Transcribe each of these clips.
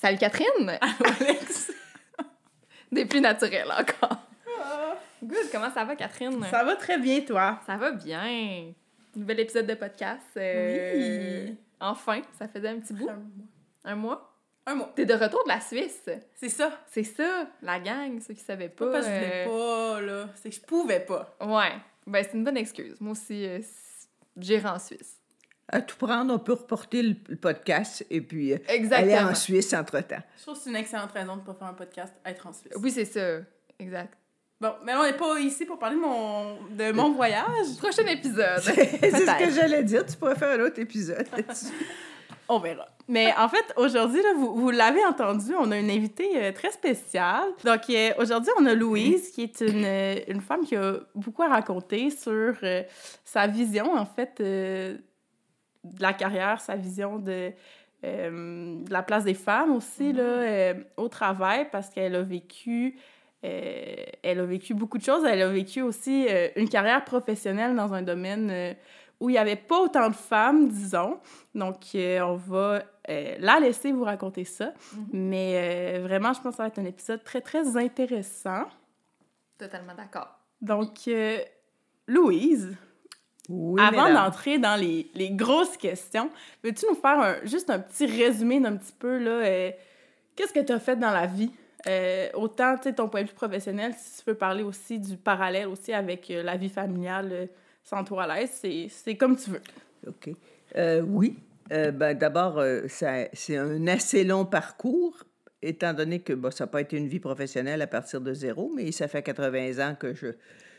Salut Catherine! Alex. Des plus naturels encore. Good, comment ça va Catherine? Ça va très bien, toi? Ça va bien. Nouvel épisode de podcast. euh, Oui. Enfin, ça faisait un petit bout. Un mois? Un mois? T'es de retour de la Suisse. C'est ça. C'est ça, la gang, ceux qui savaient pas. Pas parce que je euh, voulais pas, là. C'est que je pouvais pas. Ouais, ben c'est une bonne excuse. Moi aussi, euh, j'irai en Suisse. À tout prendre, on peut reporter le, le podcast et puis euh, aller en Suisse entre-temps. Je trouve que c'est une excellente raison de pas faire un podcast, être en Suisse. Oui, c'est ça. Exact. Bon, mais on n'est pas ici pour parler de mon, de mon voyage. Prochain épisode. C'est ce que j'allais dire. Tu pourrais faire un autre épisode là-dessus. On verra. Mais en fait, aujourd'hui, là, vous, vous l'avez entendu, on a une invitée euh, très spéciale. Donc, euh, aujourd'hui, on a Louise, qui est une, une femme qui a beaucoup à raconter sur euh, sa vision, en fait, euh, de la carrière, sa vision de, euh, de la place des femmes aussi, là, euh, au travail, parce qu'elle a vécu... euh, elle a vécu beaucoup de choses. Elle a vécu aussi une carrière professionnelle dans un domaine où il n'y avait pas autant de femmes, disons. Donc, on va la laisser vous raconter ça. Mais euh, vraiment, je pense que ça va être un épisode très, très intéressant. Totalement d'accord. Donc, Louise, Oui, avant mesdames. d'entrer dans les, les grosses questions, veux-tu nous faire un- juste un petit résumé d'un petit peu, là, euh, qu'est-ce que tu as fait dans la vie? Euh, autant, tu sais, ton point de vue professionnel, si tu veux parler aussi du parallèle aussi avec euh, la vie familiale sans toi à l'aise, c'est c'est comme tu veux. OK. Oui. Ben, D'abord, ça- c'est un assez long parcours, étant donné que bon, ça n'a pas été une vie professionnelle à partir de zéro, mais ça fait 80 ans que je,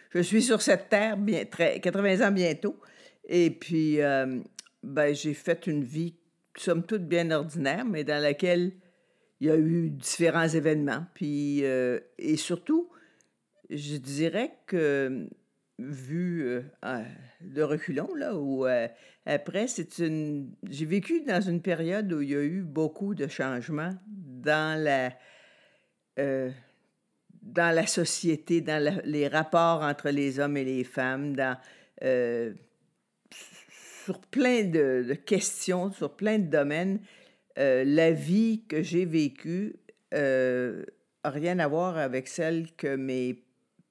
je suis sur cette terre, bien, très, 80 ans bientôt. Et puis, euh, ben, j'ai fait une vie, somme toute, bien ordinaire, mais dans laquelle il y a eu différents événements. Puis, euh, et surtout, je dirais que, vu euh, de reculons, là, où euh, après, c'est une. J'ai vécu dans une période où il y a eu beaucoup de changements dans la. Euh, dans la société, dans les rapports entre les hommes et les femmes, dans, euh, sur plein de, questions, sur plein de domaines. Euh, la vie que j'ai vécue euh, a rien à voir avec celle que mes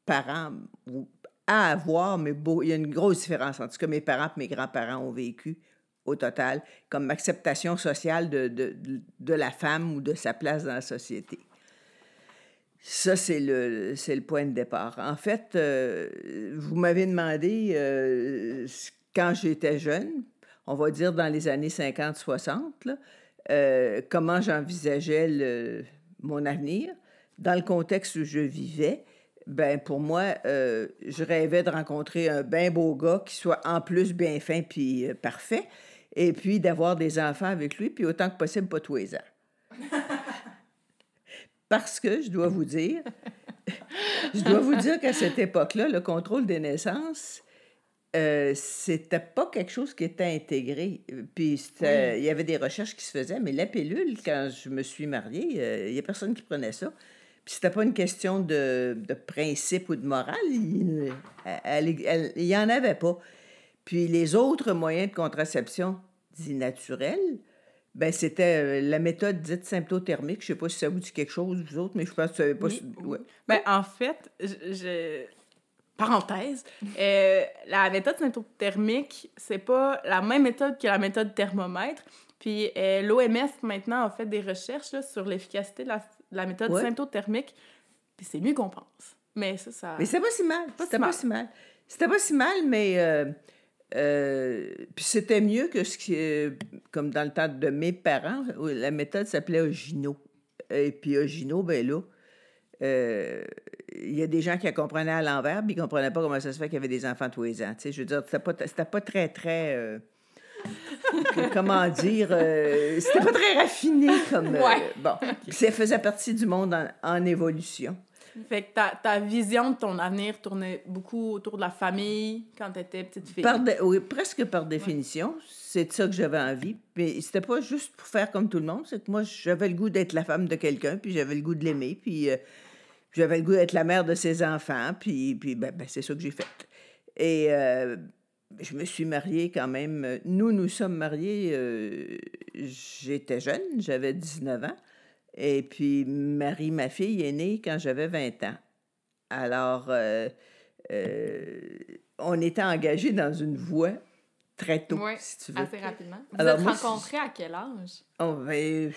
parents ou à avoir, mais beau, il y a une grosse différence entre ce que mes parents et mes grands-parents ont vécu au total, comme acceptation sociale de, de- de la femme ou de sa place dans la société. Ça, c'est le, c'est le point de départ. En fait, euh, vous m'avez demandé, euh, quand j'étais jeune, on va dire dans les années 50-60, là, euh, comment j'envisageais le- mon avenir. Dans le contexte où je vivais, ben pour moi, je rêvais de rencontrer un bien beau gars qui soit en plus bien fin puis parfait, et puis d'avoir des enfants avec lui, puis autant que possible, pas tous les ans. Parce que, je dois vous dire, je dois vous dire qu'à cette époque-là, le contrôle des naissances, euh, c'était pas quelque chose qui était intégré. Puis c'était- il y avait des recherches qui se faisaient, mais la pilule, quand je me suis mariée, euh, il y a personne qui prenait ça. Puis c'était pas une question de, de principe ou de morale, il, elle- elle- il y en avait pas. Puis les autres moyens de contraception dits naturels, ben c'était euh, la méthode dite symptothermique. Je sais pas si ça vous dit quelque chose, vous autres, mais je pense que savez pas. Oui. si- ouais. Ben, en fait, je... Parenthèse, euh, la méthode symptothermique, c'est pas la même méthode que la méthode thermomètre. Puis euh, l'OMS, maintenant, a fait des recherches là, sur l'efficacité de la, de la méthode Ouais. symptothermique. Puis c'est mieux qu'on pense. Mais ça, ça... Mais c'était pas si mal. Pas C'était si pas si mal. C'était pas si mal, mais euh, euh, puis c'était mieux que ce qui, euh, comme dans le temps de mes parents, où la méthode s'appelait Ogino. Et puis Ogino, ben là, euh, il y a des gens qui la comprenaient à l'envers, puis ils comprenaient pas comment ça se fait qu'il y avait des enfants tous les ans. Tu sais, je veux dire, c'était pas, c'était pas très, très... euh, que- comment dire, c'était pas très raffiné comme... Ouais. bon, ça faisait partie du monde en, en évolution. Fait que ta, ta vision de ton avenir tournait beaucoup autour de la famille quand t'étais petite fille? Par oui, presque par définition, c'est de ça que j'avais envie. Mais c'était pas juste pour faire comme tout le monde, c'est que moi, j'avais le goût d'être la femme de quelqu'un, puis j'avais le goût de l'aimer, puis euh, j'avais le goût d'être la mère de ses enfants, puis, puis ben, ben, c'est ça que j'ai fait. Et euh, je me suis mariée quand même. Nous, nous sommes mariés, euh, j'étais jeune, j'avais 19 ans. Et puis, Marie, ma fille, est née quand j'avais 20 ans. Alors, euh, euh, on était engagés dans une voie très tôt, Oui, si tu veux. assez rapidement. Vous Alors, êtes moi, rencontrés à quel âge? On, ben,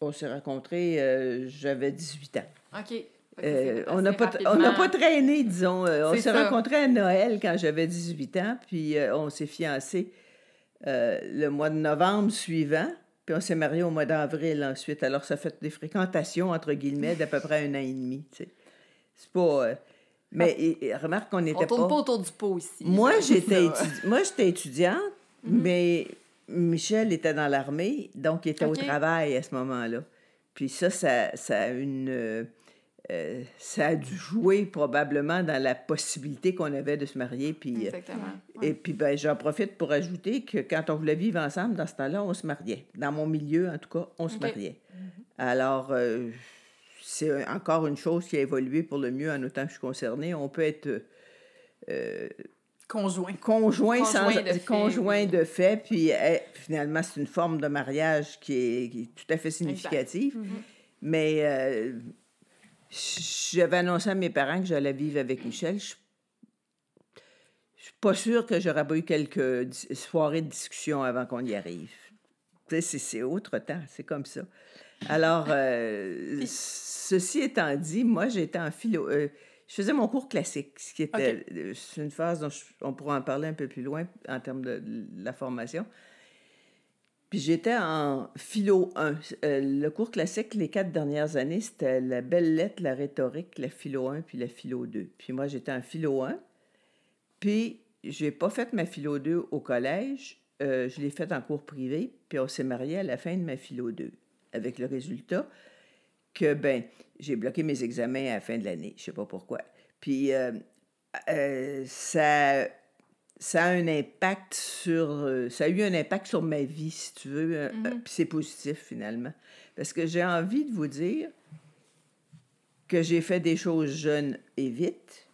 on s'est rencontrés, euh, j'avais 18 ans. OK. Euh, on n'a pas, traîné, disons. Euh, on s'est rencontrés à Noël quand j'avais 18 ans, puis euh, on s'est fiancés le mois de novembre suivant, puis on s'est mariés au mois d'avril ensuite. Alors, ça fait des fréquentations, entre guillemets, d'à peu près un an et demi. tu sais. C'est pas... euh, mais et remarque qu'on n'était On pas... tourne pas autour du pot ici. Moi, j'étais Ça. étudi- Moi, j'étais étudiante, Mhm. mais Michel était dans l'armée, donc il était au travail à ce moment-là. Puis ça, ça, ça a une... euh, ça a dû jouer probablement dans la possibilité qu'on avait de se marier. Puis, euh, Exactement. et puis, ben, j'en profite pour ajouter que quand on voulait vivre ensemble, dans ce temps-là, on se mariait. Dans mon milieu, en tout cas, on se mariait. Alors, euh, c'est encore une chose qui a évolué pour le mieux en autant que je suis concernée. On peut être euh, Conjoint. conjoint, sans, Conjoint de fait, conjoint oui. de fait, puis eh, finalement, c'est une forme de mariage qui est, qui est tout à fait significative. Mhm. Mais euh, j'avais annoncé à mes parents que j'allais vivre avec Michel. Je je suis pas sûre que j'aurais pas eu quelques soirées de discussion avant qu'on y arrive. C'est- autre temps, c'est comme ça. Alors, euh, ceci étant dit, moi, j'étais en philo... euh, je faisais mon cours classique, ce qui était... euh, une phase dont je- on pourra en parler un peu plus loin en termes de, de la formation. Puis j'étais en philo 1. Euh, le cours classique, les quatre dernières années, c'était la belle lettre, la rhétorique, la philo 1 puis la philo 2. Puis moi, j'étais en philo 1. Puis j'ai pas fait ma philo 2 au collège. Euh, je l'ai faite en cours privé. Puis on s'est mariés à la fin de ma philo 2. Avec le résultat que, ben, j'ai bloqué mes examens à la fin de l'année. Je sais pas pourquoi. Puis euh, ça ça a un impact sur. euh, ça a eu un impact sur ma vie, si tu veux. euh, Mhm. Puis c'est positif, finalement. Parce que j'ai envie de vous dire que j'ai fait des choses jeunes et vite,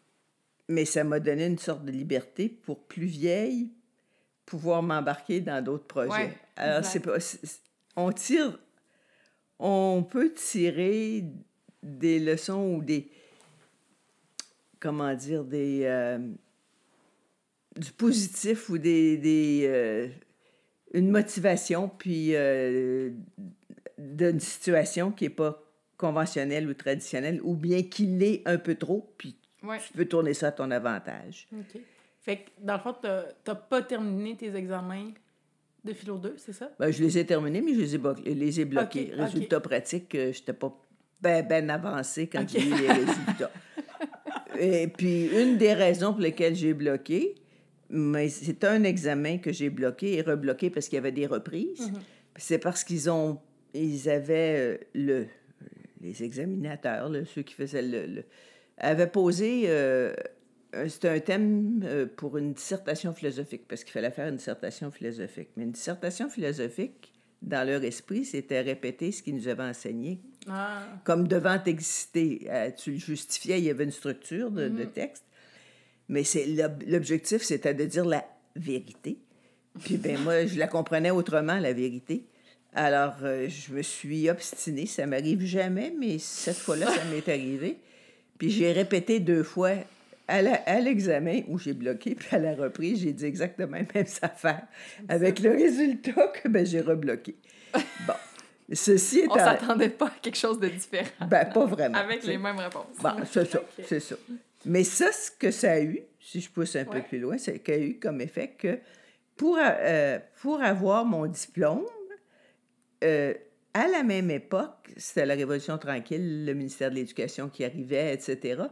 mais ça m'a donné une sorte de liberté pour plus vieille pouvoir m'embarquer dans d'autres projets. Ouais, Alors, c'est pas. On tire. On peut tirer des leçons ou des. Comment dire, des. euh, du positif ou des, des euh, une motivation puis euh, d'une situation qui est pas conventionnelle ou traditionnelle ou bien qui l'est un peu trop puis Ouais. tu peux tourner ça à ton avantage. OK. Fait que, dans le fond, t'as t'as pas terminé tes examens de philo 2, c'est ça? Ben, je les ai terminés, mais je les ai, bo- les ai bloqués. Résultat pratique, euh, je n'étais pas ben, ben avancé quand Ok. j'ai eu les résultats. Et puis, une des raisons pour lesquelles j'ai bloqué, mais c'est un examen que j'ai bloqué et rebloqué parce qu'il y avait des reprises. Mhm. C'est parce qu'ils ont, ils avaient euh, le, les examinateurs, là, ceux qui faisaient le, le- avaient posé, euh, c'était un thème euh, pour une dissertation philosophique, parce qu'il fallait faire une dissertation philosophique. Mais une dissertation philosophique, dans leur esprit, c'était répéter ce qu'ils nous avaient enseigné, Ah. comme devant exister. Tu le justifiais, il y avait une structure de, de texte, mais c'est l'ob- l'objectif, c'était de dire la vérité. Puis ben moi, je la comprenais autrement, la vérité. Alors, euh, je me suis obstinée. Ça m'arrive jamais, mais cette fois-là, ça m'est arrivé. Puis j'ai répété deux fois à la- l'examen où j'ai bloqué, puis à la reprise, j'ai dit exactement les mêmes affaires, avec le résultat que ben, j'ai rebloqué. Bon, ceci On étant... s'attendait pas à quelque chose de différent. Ben, pas vraiment. Avec les mêmes réponses. Bon, c'est ça, c'est ça. Mais ça, ce que ça a eu, si je pousse un peu plus loin, c'est qu'il y a eu comme effet que pour, euh, pour avoir mon diplôme, euh, à la même époque, c'était la Révolution tranquille, le ministère de l'Éducation qui arrivait, etc.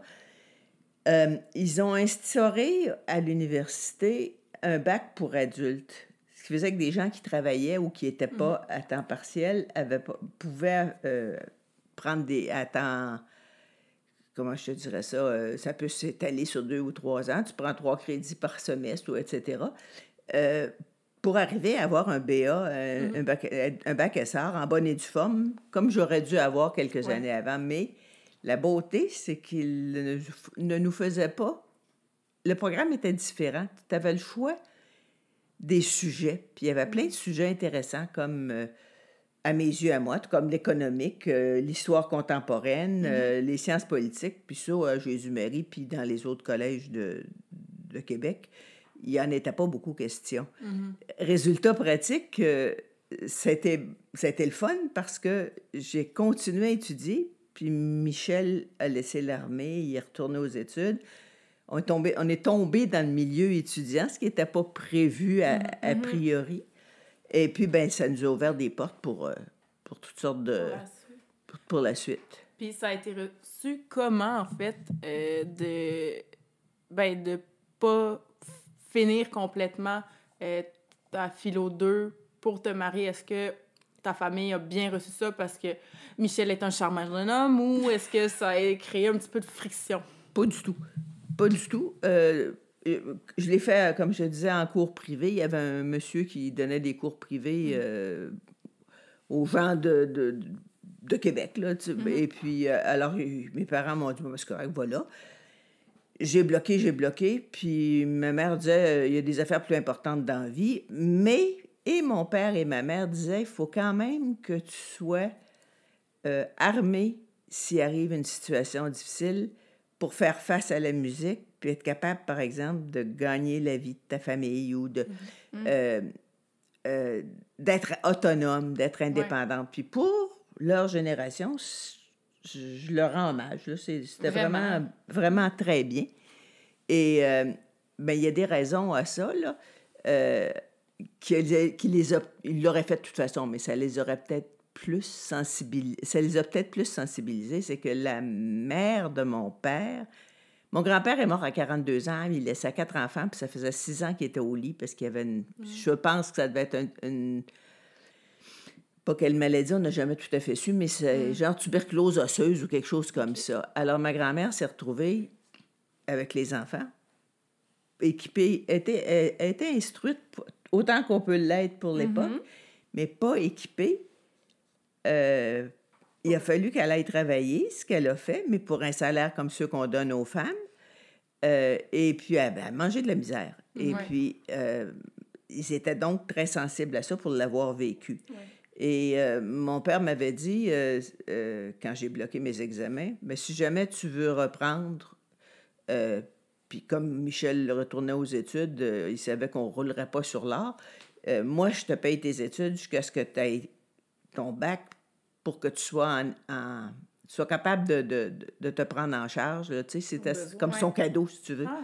euh, ils ont instauré à l'université un bac pour adultes. Ce qui faisait que des gens qui travaillaient ou qui n'étaient pas à temps partiel avaient pouvaient prendre des à temps comment je te dirais ça, euh, ça peut s'étaler sur deux ou trois ans. Tu prends trois crédits par semestre, ou etc. Euh, pour arriver à avoir un BA, euh, un, bac, un bac SR en bonne et due forme, comme j'aurais dû avoir quelques Ouais. années avant. Mais la beauté, c'est qu'il ne, ne nous faisait pas. Le programme était différent. Tu avais le choix des sujets. Puis il y avait plein de sujets intéressants comme à mes yeux, à moi, tout comme l'économique, euh, l'histoire contemporaine, euh, les sciences politiques, puis ça, à Jésus-Marie, puis dans les autres collèges de, de Québec, il n'y en était pas beaucoup question. Résultat pratique, euh, c'était, c'était le fun parce que j'ai continué à étudier, puis Michel a laissé l'armée, il est retourné aux études. On est tombé, on est tombé dans le milieu étudiant, ce qui n'était pas prévu à, a priori. Et puis, ben, ça nous a ouvert des portes pour, euh, pour toutes sortes de... Pour la suite. pour, pour la suite. Puis ça a été reçu comment, en fait, euh, de ben, de pas finir complètement euh, ta philo 2 pour te marier? Est-ce que ta famille a bien reçu ça parce que Michel est un charmant jeune homme ou est-ce que ça a créé un petit peu de friction? Pas du tout. Pas du tout. Euh, je l'ai fait, euh, comme je disais, en cours privé. Il y avait un monsieur qui donnait des cours privés euh, aux gens de, de, de- Québec. Là, tu sais. Et puis, euh, alors, euh, mes parents m'ont dit, ben, c'est correct, voilà. J'ai bloqué, j'ai bloqué. Puis ma mère disait, euh, il y a des affaires plus importantes dans la vie. Mais, et mon père et ma mère disaient, il faut quand même que tu sois euh, armé s'il arrive une situation difficile pour faire face à la musique, puis être capable, par exemple, de gagner la vie de ta famille ou de euh, euh, d'être autonome, d'être indépendante. Puis pour leur génération, je, je leur rends hommage. C'était vraiment. Vraiment. vraiment, très bien. Et euh, ben, il y a des raisons à ça, là, euh, qui, les- qui les a, ils l'auraient fait de toute façon, mais ça les aurait peut-être plus sensibilisés. Ça les a peut-être plus sensibilisés. C'est que la mère de mon père, mon grand-père est mort à 42 ans, il laissait quatre enfants, puis ça faisait six ans qu'il était au lit parce qu'il y avait une. Je pense que ça devait être un- une. Pas quelle maladie, on n'a jamais tout à fait su, mais c'est genre tuberculose osseuse ou quelque chose comme ça. Alors, ma grand-mère s'est retrouvée avec les enfants, équipée, était, était instruite autant qu'on peut l'être pour l'époque, mais pas équipée. Euh, il a fallu qu'elle aille travailler, ce qu'elle a fait, mais pour un salaire comme ceux qu'on donne aux femmes. Euh, et puis, elle, ben, elle mangeait de la misère. Et Ouais. puis, euh, ils étaient donc très sensibles à ça pour l'avoir vécu. Et euh, mon père m'avait dit, quand j'ai bloqué mes examens, mais si jamais tu veux reprendre, puis comme Michel retournait aux études, il savait qu'on ne roulerait pas sur l'art, moi, je te paye tes études jusqu'à ce que tu aies ton bac pour que tu sois, en, en- tu sois capable de, de- de- te prendre en charge. besoin. comme son cadeau, si tu veux. Ah,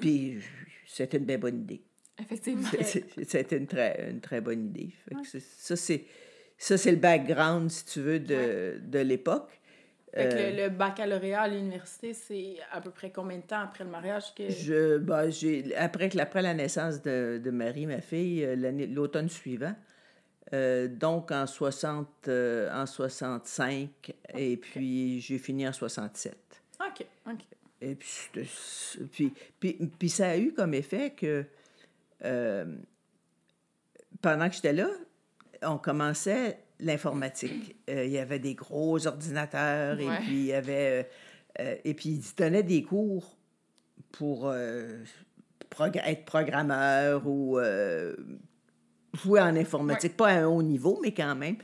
Puis c'était une bien bonne idée. Effectivement. C'est- c'est- C'était une très, une très bonne idée. Fait que c'est- ça, c'est, ça, c'est le background, si tu veux, de, de l'époque. Euh, le, le baccalauréat à l'université, c'est à peu près combien de temps après le mariage que... Je, j'ai, après, après la naissance de, de Marie, ma fille, euh, l'automne suivant, euh, donc en, 60, euh, en 65, et puis j'ai fini en 67. OK, OK. Et puis, puis, puis, puis ça a eu comme effet que euh, pendant que j'étais là, on commençait l'informatique. Il y avait des gros ordinateurs et puis il y avait... et puis ils donnaient des cours pour progr- être programmeur ou euh, jouer en informatique. Pas à un haut niveau, mais quand même.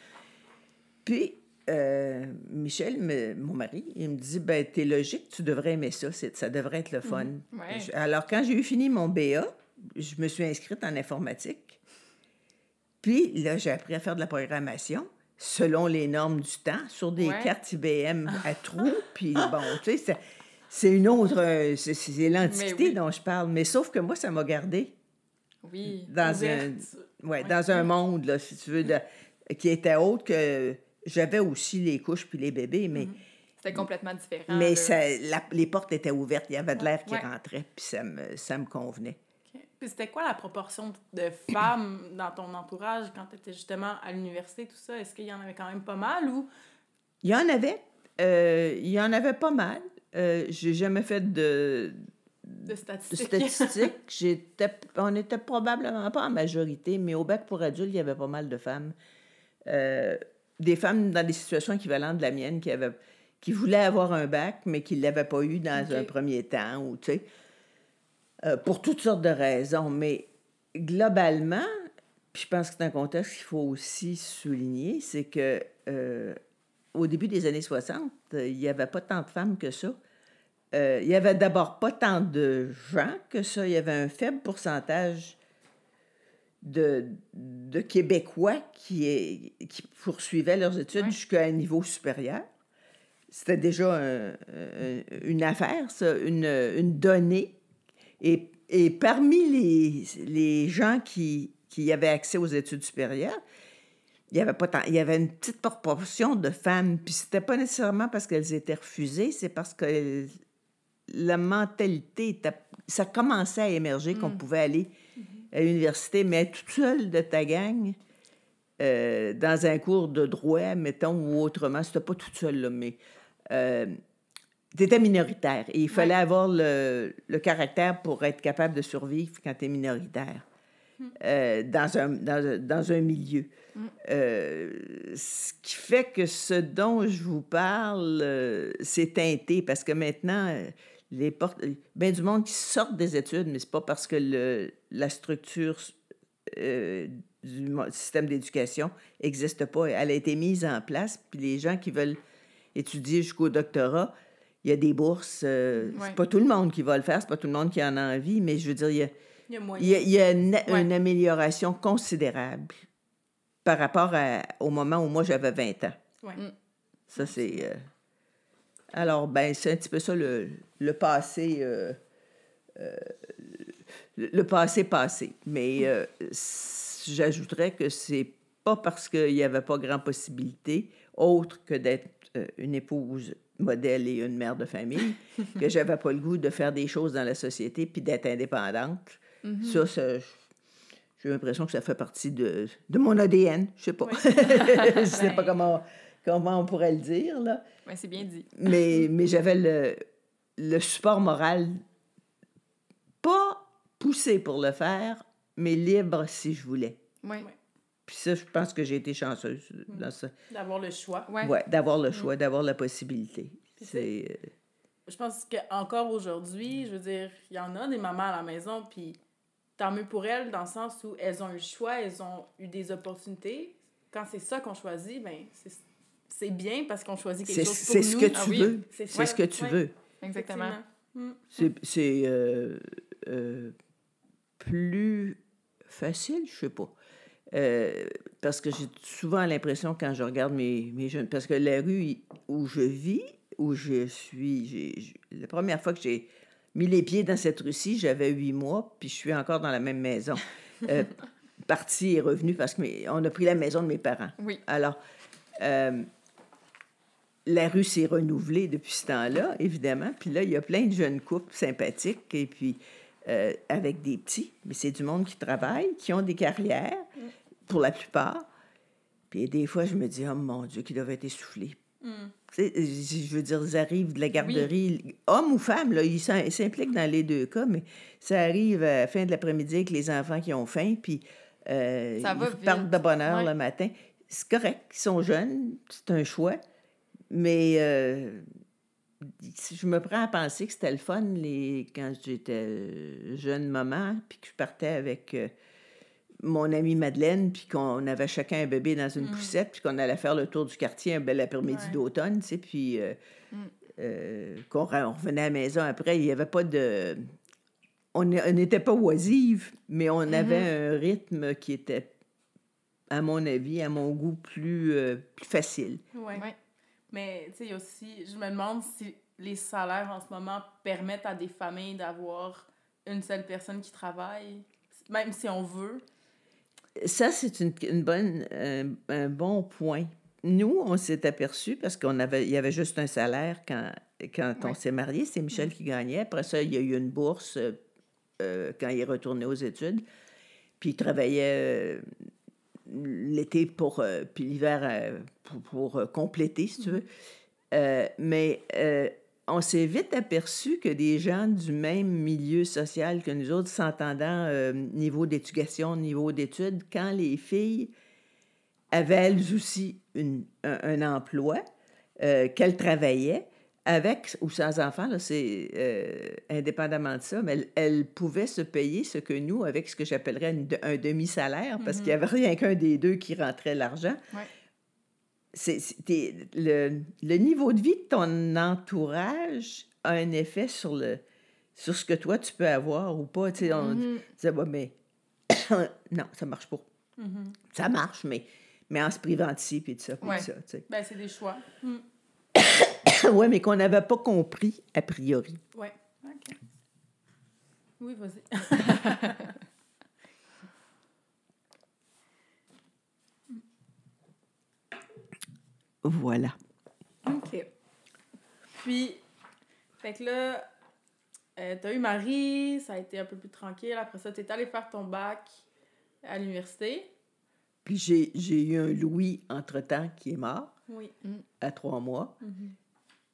Puis, euh, Michel, me- mon mari, il me dit ben t'es logique, tu devrais aimer ça, ça devrait être le fun. Ouais. Je- Alors, quand j'ai eu fini mon BA, je me suis inscrite en informatique. Puis là, j'ai appris à faire de la programmation selon les normes du temps, sur des Ouais. cartes IBM à trous. Puis bon, tu sais, c'est- c'est une autre. C'est l'Antiquité oui. dont je parle. Mais sauf que moi, ça m'a gardé Oui. dans un, Ouverte. Ouais. dans un monde, là, si tu veux, de- qui était autre que. J'avais aussi les couches puis les bébés, mais, C'était complètement différent. mais ça, la- les portes étaient ouvertes. Il y avait de l'air qui Ouais. rentrait, puis ça me, ça me convenait. Puis c'était quoi la proportion de femmes dans ton entourage quand tu étais justement à l'université, tout ça? Est-ce qu'il y en avait quand même pas mal ou... Il y en avait. euh, il y en avait pas mal. Euh, J'ai jamais fait de, De de statistiques. J'étais, on était probablement pas en majorité, mais au bac pour adultes, il y avait pas mal de femmes. Euh, des femmes dans des situations équivalentes de la mienne qui, avaient, qui voulaient avoir un bac, mais qui ne l'avaient pas eu dans un premier temps, ou, tu sais, euh, pour toutes sortes de raisons. Mais globalement, puis je pense que c'est un contexte qu'il faut aussi souligner, c'est que euh, au début des années 60, euh, il n'y avait pas tant de femmes que ça. Euh, il n'y avait d'abord pas tant de gens que ça. Il y avait un faible pourcentage de, de Québécois qui, est, qui poursuivaient leurs études Ouais. jusqu'à un niveau supérieur. C'était déjà un- un- une affaire, ça, une, une donnée. Et, et parmi les, les gens qui, qui avaient accès aux études supérieures, il y avait pas tant, il y avait une petite proportion de femmes, puis c'était pas nécessairement parce qu'elles étaient refusées, c'est parce que la mentalité ça commençait à émerger qu'on pouvait aller à l'université, mais être toute seule de ta gang euh, dans un cours de droit, mettons, ou autrement, c'était pas toute seule, là, mais euh, t'étais minoritaire et il fallait avoir le, le caractère pour être capable de survivre quand tu es minoritaire euh, dans, un, dans, un- dans un milieu. Euh, ce qui fait que ce dont je vous parle, c'est teinté parce que maintenant, les portes, ben du monde qui sortent des études, mais c'est pas parce que le, la structure euh, du système d'éducation n'existe pas. Elle a été mise en place, puis les gens qui veulent étudier jusqu'au doctorat, il y a des bourses. euh, Ouais. C'est pas tout le monde qui va le faire, c'est pas tout le monde qui en a envie, mais je veux dire, il y a, Il y a il moyen. y a, il y a une, Ouais. une amélioration considérable par rapport à- au moment où moi j'avais 20 ans. Ouais. Ça, c'est. euh, Alors, ben, c'est un petit peu ça le, le passé. euh, euh, le, passé passé. Mais euh, j'ajouterais que c'est pas parce qu'il n'y avait pas grand possibilité, autre que d'être une épouse modèle et une mère de famille, que j'avais pas le goût de faire des choses dans la société puis d'être indépendante. Ça, ça, j'ai l'impression que ça fait partie de, de mon ADN. Je sais pas. je sais pas comment, comment on pourrait le dire, là. Ouais, c'est bien dit. Mais, mais j'avais le, le support moral, pas poussé pour le faire, mais libre si je voulais. Ouais. Puis ça, je pense que j'ai été chanceuse dans ça. D'avoir le choix. Ouais. Ouais, d'avoir le choix, d'avoir la possibilité. C'est... euh, Je pense qu'encore aujourd'hui, je veux dire, il y en a des mamans à la maison, puis tant mieux pour elles, dans le sens où elles ont eu le choix, elles ont eu des opportunités. Quand c'est ça qu'on choisit, ben c'est c'est bien parce qu'on choisit quelque C'est, chose pour c'est nous. ce que tu Ah oui, veux. c'est C'est ce que tu Ouais. veux. Exactement. Mm. C'est, c'est euh, euh, plus facile, je sais pas. Euh, parce que j'ai souvent l'impression quand je regarde mes, mes jeunes... Parce que la rue où je vis, où je suis... j'ai- j'ai- la première fois que j'ai mis les pieds dans cette rue-ci, j'avais huit mois, puis je suis encore dans la même maison. Euh, partie et revenue parce qu'on a pris la maison de mes parents. Oui. Alors, euh, la rue s'est renouvelée depuis ce temps-là, évidemment. Puis là, il y a plein de jeunes couples sympathiques et puis euh, avec des petits. Mais c'est du monde qui travaille, qui ont des carrières, pour la plupart. Puis des fois, je me dis, oh mon Dieu, qu'ils doivent être essoufflés. Mm. Je veux dire, ils arrivent de la garderie, hommes ou femmes, là, ils s'im- ils s'impliquent dans les deux cas, mais ça arrive à la fin de l'après-midi avec les enfants qui ont faim, puis euh, Ça ils vite. de bonne heure Ouais. le matin. C'est correct, ils sont jeunes, c'est un choix, mais euh, je me prends à penser que c'était le fun les, quand j'étais euh, jeune maman, puis que je partais avec euh, mon amie Madeleine, puis qu'on avait chacun un bébé dans une poussette, puis qu'on allait faire le tour du quartier un bel après-midi Ouais. d'automne, tu sais, puis euh, euh, qu'on re- on revenait à la maison après, il n'y avait pas de... On n'était pas oisive, mais on avait un rythme qui était, à mon avis, à mon goût, plus, euh, plus facile. Ouais. Ouais. Mais tu sais, aussi, je me demande si les salaires en ce moment permettent à des familles d'avoir une seule personne qui travaille, même si on veut. Ça, c'est une, une bonne, un, un bon point. Nous, on s'est aperçu parce qu'on avait, il y avait juste un salaire quand, quand on s'est marié. C'est Michel qui gagnait. Après ça, il y a eu une bourse euh, euh, quand il est retourné aux études. Puis il travaillait euh, l'été pour, euh, puis l'hiver euh, pour, pour, euh, compléter, si tu veux. Euh, mais on s'est vite aperçu que des gens du même milieu social que nous autres, s'entendant niveau d'éducation, niveau d'études, quand les filles avaient elles aussi une- un, un emploi, qu'elles travaillaient, avec ou sans enfants, là, c'est euh, indépendamment de ça, mais elle, elle pouvait se payer ce que nous, avec ce que j'appellerais un demi-salaire, parce qu'il n'y avait rien qu'un des deux qui rentrait l'argent. Ouais. C'est, le, le niveau de vie de ton entourage a un effet sur, le, sur ce que toi, tu peux avoir ou pas. Tu sais, on Mhm. disait, Ouais, mais non, ça marche pas. Mhm. Ça marche, mais, mais en se privant de ci, puis de ça, puis Ouais. de ça. tu sais. Ben, c'est des choix. Ouais, mais qu'on n'avait pas compris a priori. Ouais. OK. Oui, vas-y. Voilà. OK. Puis, fait que là, euh, t'as eu Marie, ça a été un peu plus tranquille. Après ça, t'es allé faire ton bac à l'université. Puis j'ai, eu un Louis entre-temps qui est mort Oui. à trois mois. Mhm.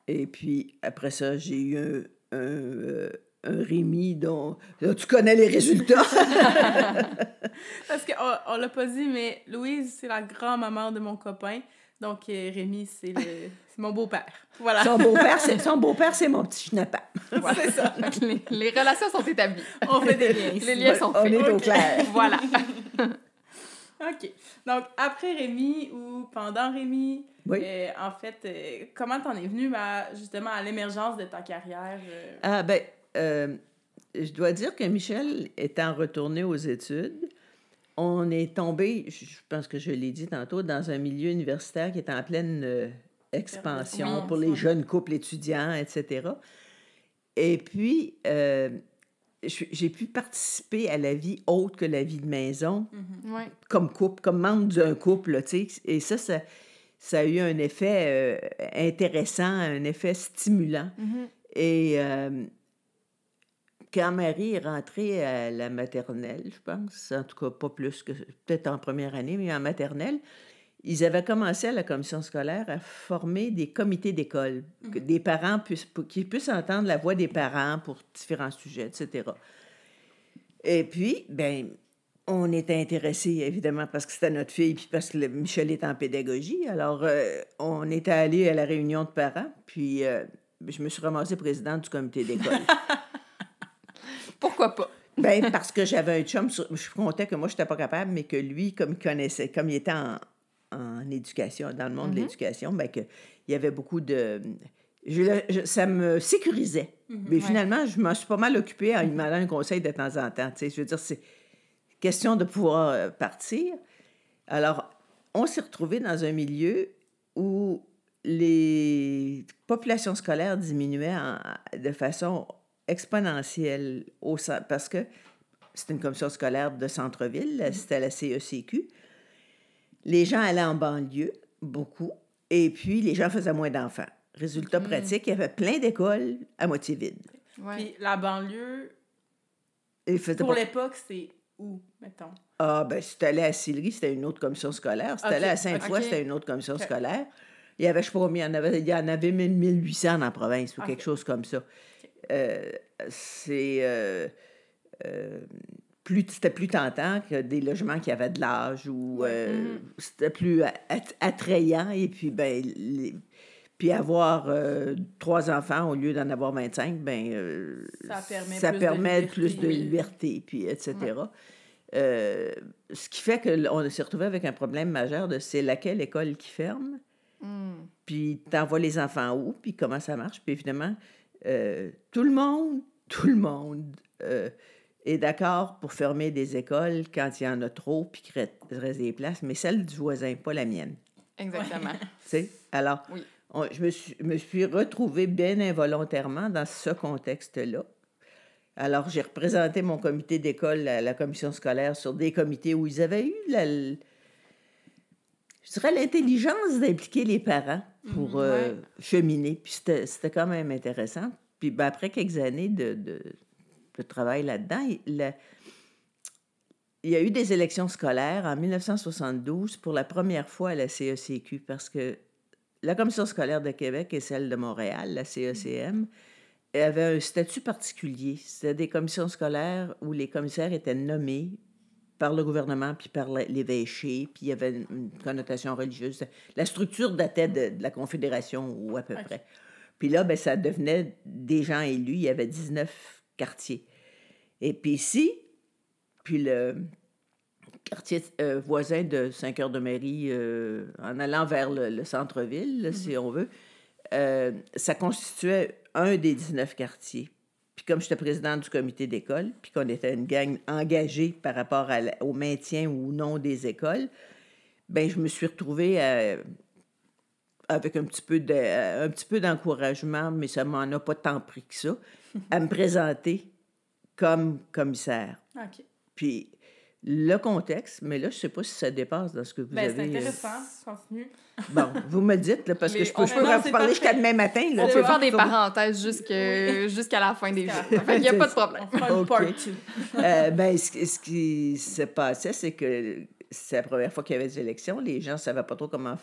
Et puis après ça, j'ai eu un, un, euh, un Rémi dont là, tu connais les résultats. Parce qu'on on l'a pas dit, mais Louise, c'est la grand-maman de mon copain. Donc, euh, Rémi, c'est le- c'est mon beau-père. Voilà. son beau-père, c'est, son beau-père, c'est mon petit schnappant. c'est ça. les, les relations sont établies. On fait des liens ici. Les liens sont On faits. est au clair. Voilà. OK. Donc, après Rémi ou pendant Rémi, Oui. euh, en fait, euh, comment t'en es venu à, justement à l'émergence de ta carrière? euh? Ah, ben, je dois dire que Michel étant retourné aux études, on est tombé, je pense que je l'ai dit tantôt, dans un milieu universitaire qui est en pleine expansion pour les jeunes couples étudiants, etc. Et puis, j'ai pu participer à la vie autre que la vie de maison, Ouais. comme couple, comme membre d'un couple, là, tu sais. Et ça, ça, ça a eu un effet euh, intéressant, un effet stimulant. Mhm. Et euh, quand Marie est rentrée à la maternelle, je pense, en tout cas pas plus que peut-être en première année, mais en maternelle, ils avaient commencé à la commission scolaire à former des comités d'école, que des parents puissent, qu'ils puissent entendre la voix des parents pour différents sujets, etc. Et puis, ben, on était intéressés, évidemment, parce que c'était notre fille, puis parce que le- Michel est en pédagogie. Alors, euh, on était allé à la réunion de parents, puis euh, je me suis ramassée présidente du comité d'école. Pourquoi pas? ben, parce que j'avais un chum, sur- je comptais que moi, je n'étais pas capable, mais que lui, comme il connaissait, comme il était en, en éducation, dans le monde de l'éducation, ben, que, il y avait beaucoup de... je le- je- ça me sécurisait. Mais finalement, je m'en suis pas mal occupée en demandant un conseil de temps en temps. tu sais. Je veux dire, c'est question de pouvoir euh, partir. Alors, on s'est retrouvés dans un milieu où les populations scolaires diminuaient en- de façon exponentielle au, parce que c'était une commission scolaire de centre-ville, là, c'était la CECQ. Les gens allaient en banlieue, beaucoup, et puis les gens faisaient moins d'enfants. Résultat pratique, il y avait plein d'écoles à moitié vides. Ouais. Puis la banlieue, pour pas- l'époque, c'est où, mettons? Ah, ben, si tu allais à Sillery, c'était une autre commission scolaire. Si tu allais à Sainte-Foy, c'était une autre commission scolaire. Il y avait, je sais pas combien, il y en avait, il y en avait 1800 dans la province ou quelque chose comme ça. Euh, c'est... euh, euh, plus, c'était plus tentant que des logements qui avaient de l'âge ou euh, c'était plus attrayant et puis ben les- puis avoir euh, trois enfants au lieu d'en avoir 25 ben euh, Ça permet ça plus de permet liberté. plus de Oui. liberté puis etc ce qui fait qu'on s'est retrouvé avec un problème majeur de c'est laquelle école qui ferme Hmm. puis t'envoies les enfants où, puis comment ça marche. Puis évidemment, tout le monde, tout le monde est d'accord pour fermer des écoles quand il y en a trop, puis qu'il reste des places, mais celle du voisin, pas la mienne. Exactement. Tu sais? Alors, Oui. on- je me suis, me suis retrouvée bien involontairement dans ce contexte-là. Alors, j'ai représenté mon comité d'école à la commission scolaire sur des comités où ils avaient eu la, je dirais l'intelligence d'impliquer les parents pour euh, cheminer. Puis c'était c'était quand même intéressant. Puis ben, après quelques années de, de, de travail là-dedans, il, y a eu des élections scolaires en 1972 pour la première fois à la CECQ parce que la Commission scolaire de Québec et celle de Montréal, la CECM, avait un statut particulier. C'était des commissions scolaires où les commissaires étaient nommés par le gouvernement puis par l'évêché, puis il y avait une, connotation religieuse. La structure datait de, de la Confédération ou à peu près. Puis là, ben, ça devenait des gens élus. Il y avait 19 quartiers. Et puis ici, puis le quartier euh, voisin de Saint-Cœur-de-Marie, euh, en allant vers le, le centre-ville, si on veut, euh, ça constituait un des 19 quartiers. Puis comme j'étais présidente du comité d'école, puis qu'on était une gang engagée par rapport à la- au maintien ou non des écoles, ben je me suis retrouvée à- avec un petit peu de, un petit peu d'encouragement, mais ça m'en a pas tant pris que ça, à me présenter comme commissaire. OK. Puis le contexte, mais là, je sais pas si ça dépasse dans ce que vous Ben, c'est avez... euh, intéressant. Continue. Bon, vous me le dites, là, parce que je peux, on je peut- peux non, vous c'est parler jusqu'à demain matin. là, On peut faire des parenthèses jusqu'à la fin des jours. Il n'y a pas de C'est- problème. On fera une OK. part two. Euh, ben, ce, ce qui se passait, c'est que c'est la première fois qu'il y avait des élections. Les gens ne savaient pas trop comment,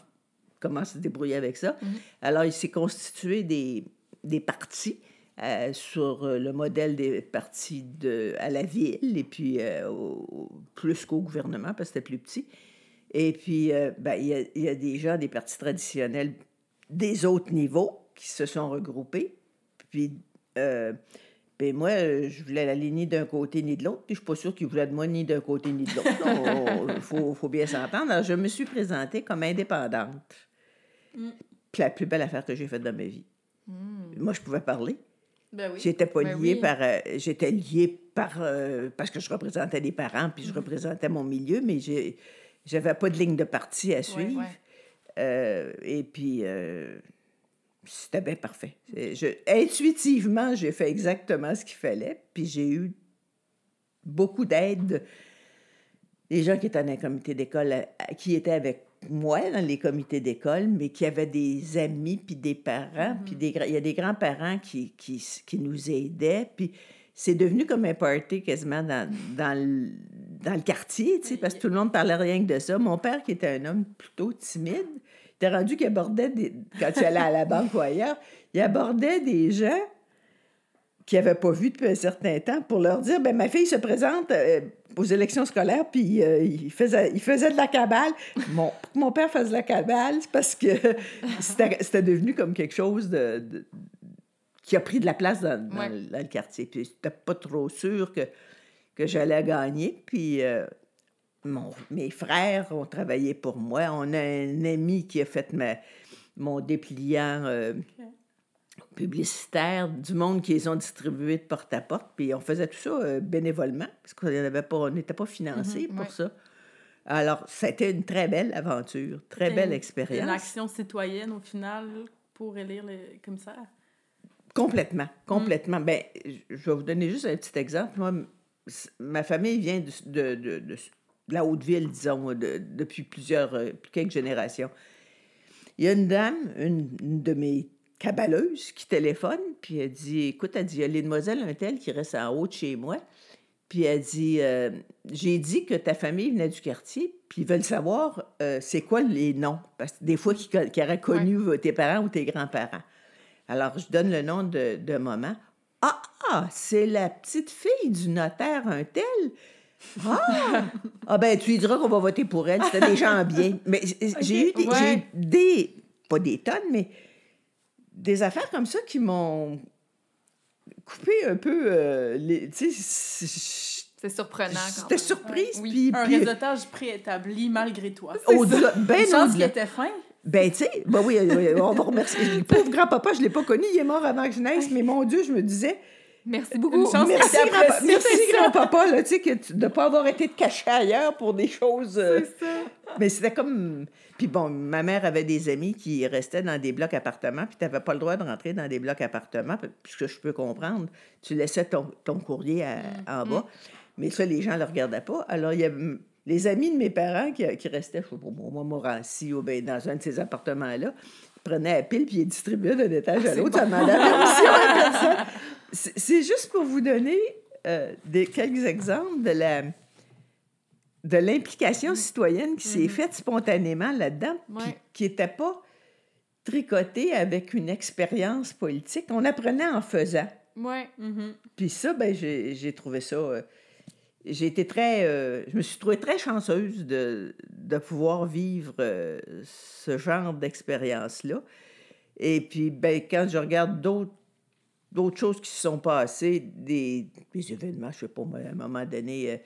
comment se débrouiller avec ça. Alors, il s'est constitué des, des partis euh, sur euh, le modèle des partis de, à la ville et puis euh, au- plus qu'au gouvernement parce que c'était plus petit. Et puis, euh, ben, il y, a, y a des gens des partis traditionnels des autres niveaux qui se sont regroupés. Puis, ben moi, je voulais la ligne ni d'un côté ni de l'autre, puis je suis pas sûre qu'ils voulaient de moi ni d'un côté ni de l'autre. Il faut, faut bien s'entendre. Alors, je me suis présentée comme indépendante. Mm. Puis la plus belle affaire que j'ai faite dans ma vie. Moi, je pouvais parler. Ben oui. J'étais pas Ben liée oui. par... euh, J'étais liée par... euh, parce que je représentais des parents, puis je représentais mon milieu, mais. J'avais pas de ligne de parti à suivre. ouais. Euh, et puis, euh, c'était bien parfait. Je, intuitivement, j'ai fait exactement ce qu'il fallait. Puis j'ai eu beaucoup d'aide des gens qui étaient dans les comités d'école, qui étaient avec moi dans les comités d'école, mais qui avaient des amis, puis des parents, puis des, gra- il y a des grands-parents qui, qui, qui nous aidaient, puis c'est devenu comme un party quasiment dans, dans, le, dans le quartier, tu sais, parce que tout le monde parlait rien que de ça. Mon père, qui était un homme plutôt timide, était rendu qu'il abordait, des, quand il allait à la banque ou ailleurs, il abordait des gens qui n'avaient pas vu depuis un certain temps pour leur dire ben ma fille se présente euh, aux élections scolaires puis euh, il faisait il faisait de la cabale. Mon pour que mon père fasse de la cabale c'est parce que c'était devenu comme quelque chose de, de- qui a pris de la place dans, dans Ouais. le, dans le quartier. Puis j'étais pas trop sûre que que j'allais gagner. Puis euh, mon- mes frères ont travaillé pour moi. On a un ami qui a fait ma, mon dépliant publicitaire du monde qui les ont distribués de porte à porte. Puis on faisait tout ça euh, bénévolement, parce qu'on pas, n'était pas financé pour ouais. ça. Alors, c'était une très belle aventure, très belle une- expérience. Une action citoyenne, au final, pour élire le commissaire. Complètement, complètement. Ben, je je vais vous donner juste un petit exemple. Moi, ma famille vient de, de, de- la Haute-Ville, disons, de- depuis plusieurs, euh, quelques générations. Il y a une dame, une, une de mes cabaleuses, qui téléphone, puis elle dit, écoute, elle dit, il y a les demoiselles un tel qui reste en haut de chez moi. Puis elle dit, euh, j'ai dit que ta famille venait du quartier, puis ils veulent savoir euh, c'est quoi les noms? Parce que des fois, qui, qui auraient connu tes parents ou tes grands-parents. Alors, je donne le nom de, de maman. Ah, ah, c'est la petite fille du notaire, un tel? Ah! ah, ben, tu lui diras qu'on va voter pour elle. C'était des gens bien. Mais j'ai eu des, Ouais. j'ai eu des, pas des tonnes, mais des affaires comme ça qui m'ont coupé un peu euh, les. Tu sais, c- C'est surprenant j'étais surprise. Oui. Puis, Un réseautage préétabli malgré toi. C'est au-delà, ça. ben qu'il était fin. Ben, tu sais, ben oui, oui, on va remercier. Le pauvre grand-papa, je ne l'ai pas connu, il est mort avant que je naisse, mais mon Dieu, je me disais, Merci beaucoup. Une chance merci, grand-papa, là, tu sais, que tu- de ne pas avoir été te cacher ailleurs pour des choses. euh, C'est ça. mais c'était comme. Puis bon, ma mère avait des amis qui restaient dans des blocs appartements, puis tu n'avais pas le droit de rentrer dans des blocs appartements, puisque je peux comprendre. Tu laissais ton, ton courrier à- en bas. Mais ça, les gens ne le regardaient pas. Alors, il y avait mm, les amis de mes parents qui, qui restaient, je sais pas, moi, Morancy, ou bien dans un de ces appartements-là, ils prenaient la pile puis ils distribuaient d'un étage à l'autre. Ça demandait permission à personne. C'est juste pour vous donner euh, des, quelques exemples de la de l'implication citoyenne qui s'est faite spontanément là-dedans, Ouais. qui n'était pas tricotée avec une expérience politique. On apprenait en faisant. Ouais. Mhm. Puis ça, ben, j'ai j'ai trouvé ça. euh, j'ai été très. euh, je me suis trouvée très chanceuse de, de pouvoir vivre euh, ce genre d'expérience-là. Et puis, ben, quand je regarde d'autres d'autres choses qui se sont passées, des, des événements, je sais pas, moi, à un moment donné, euh,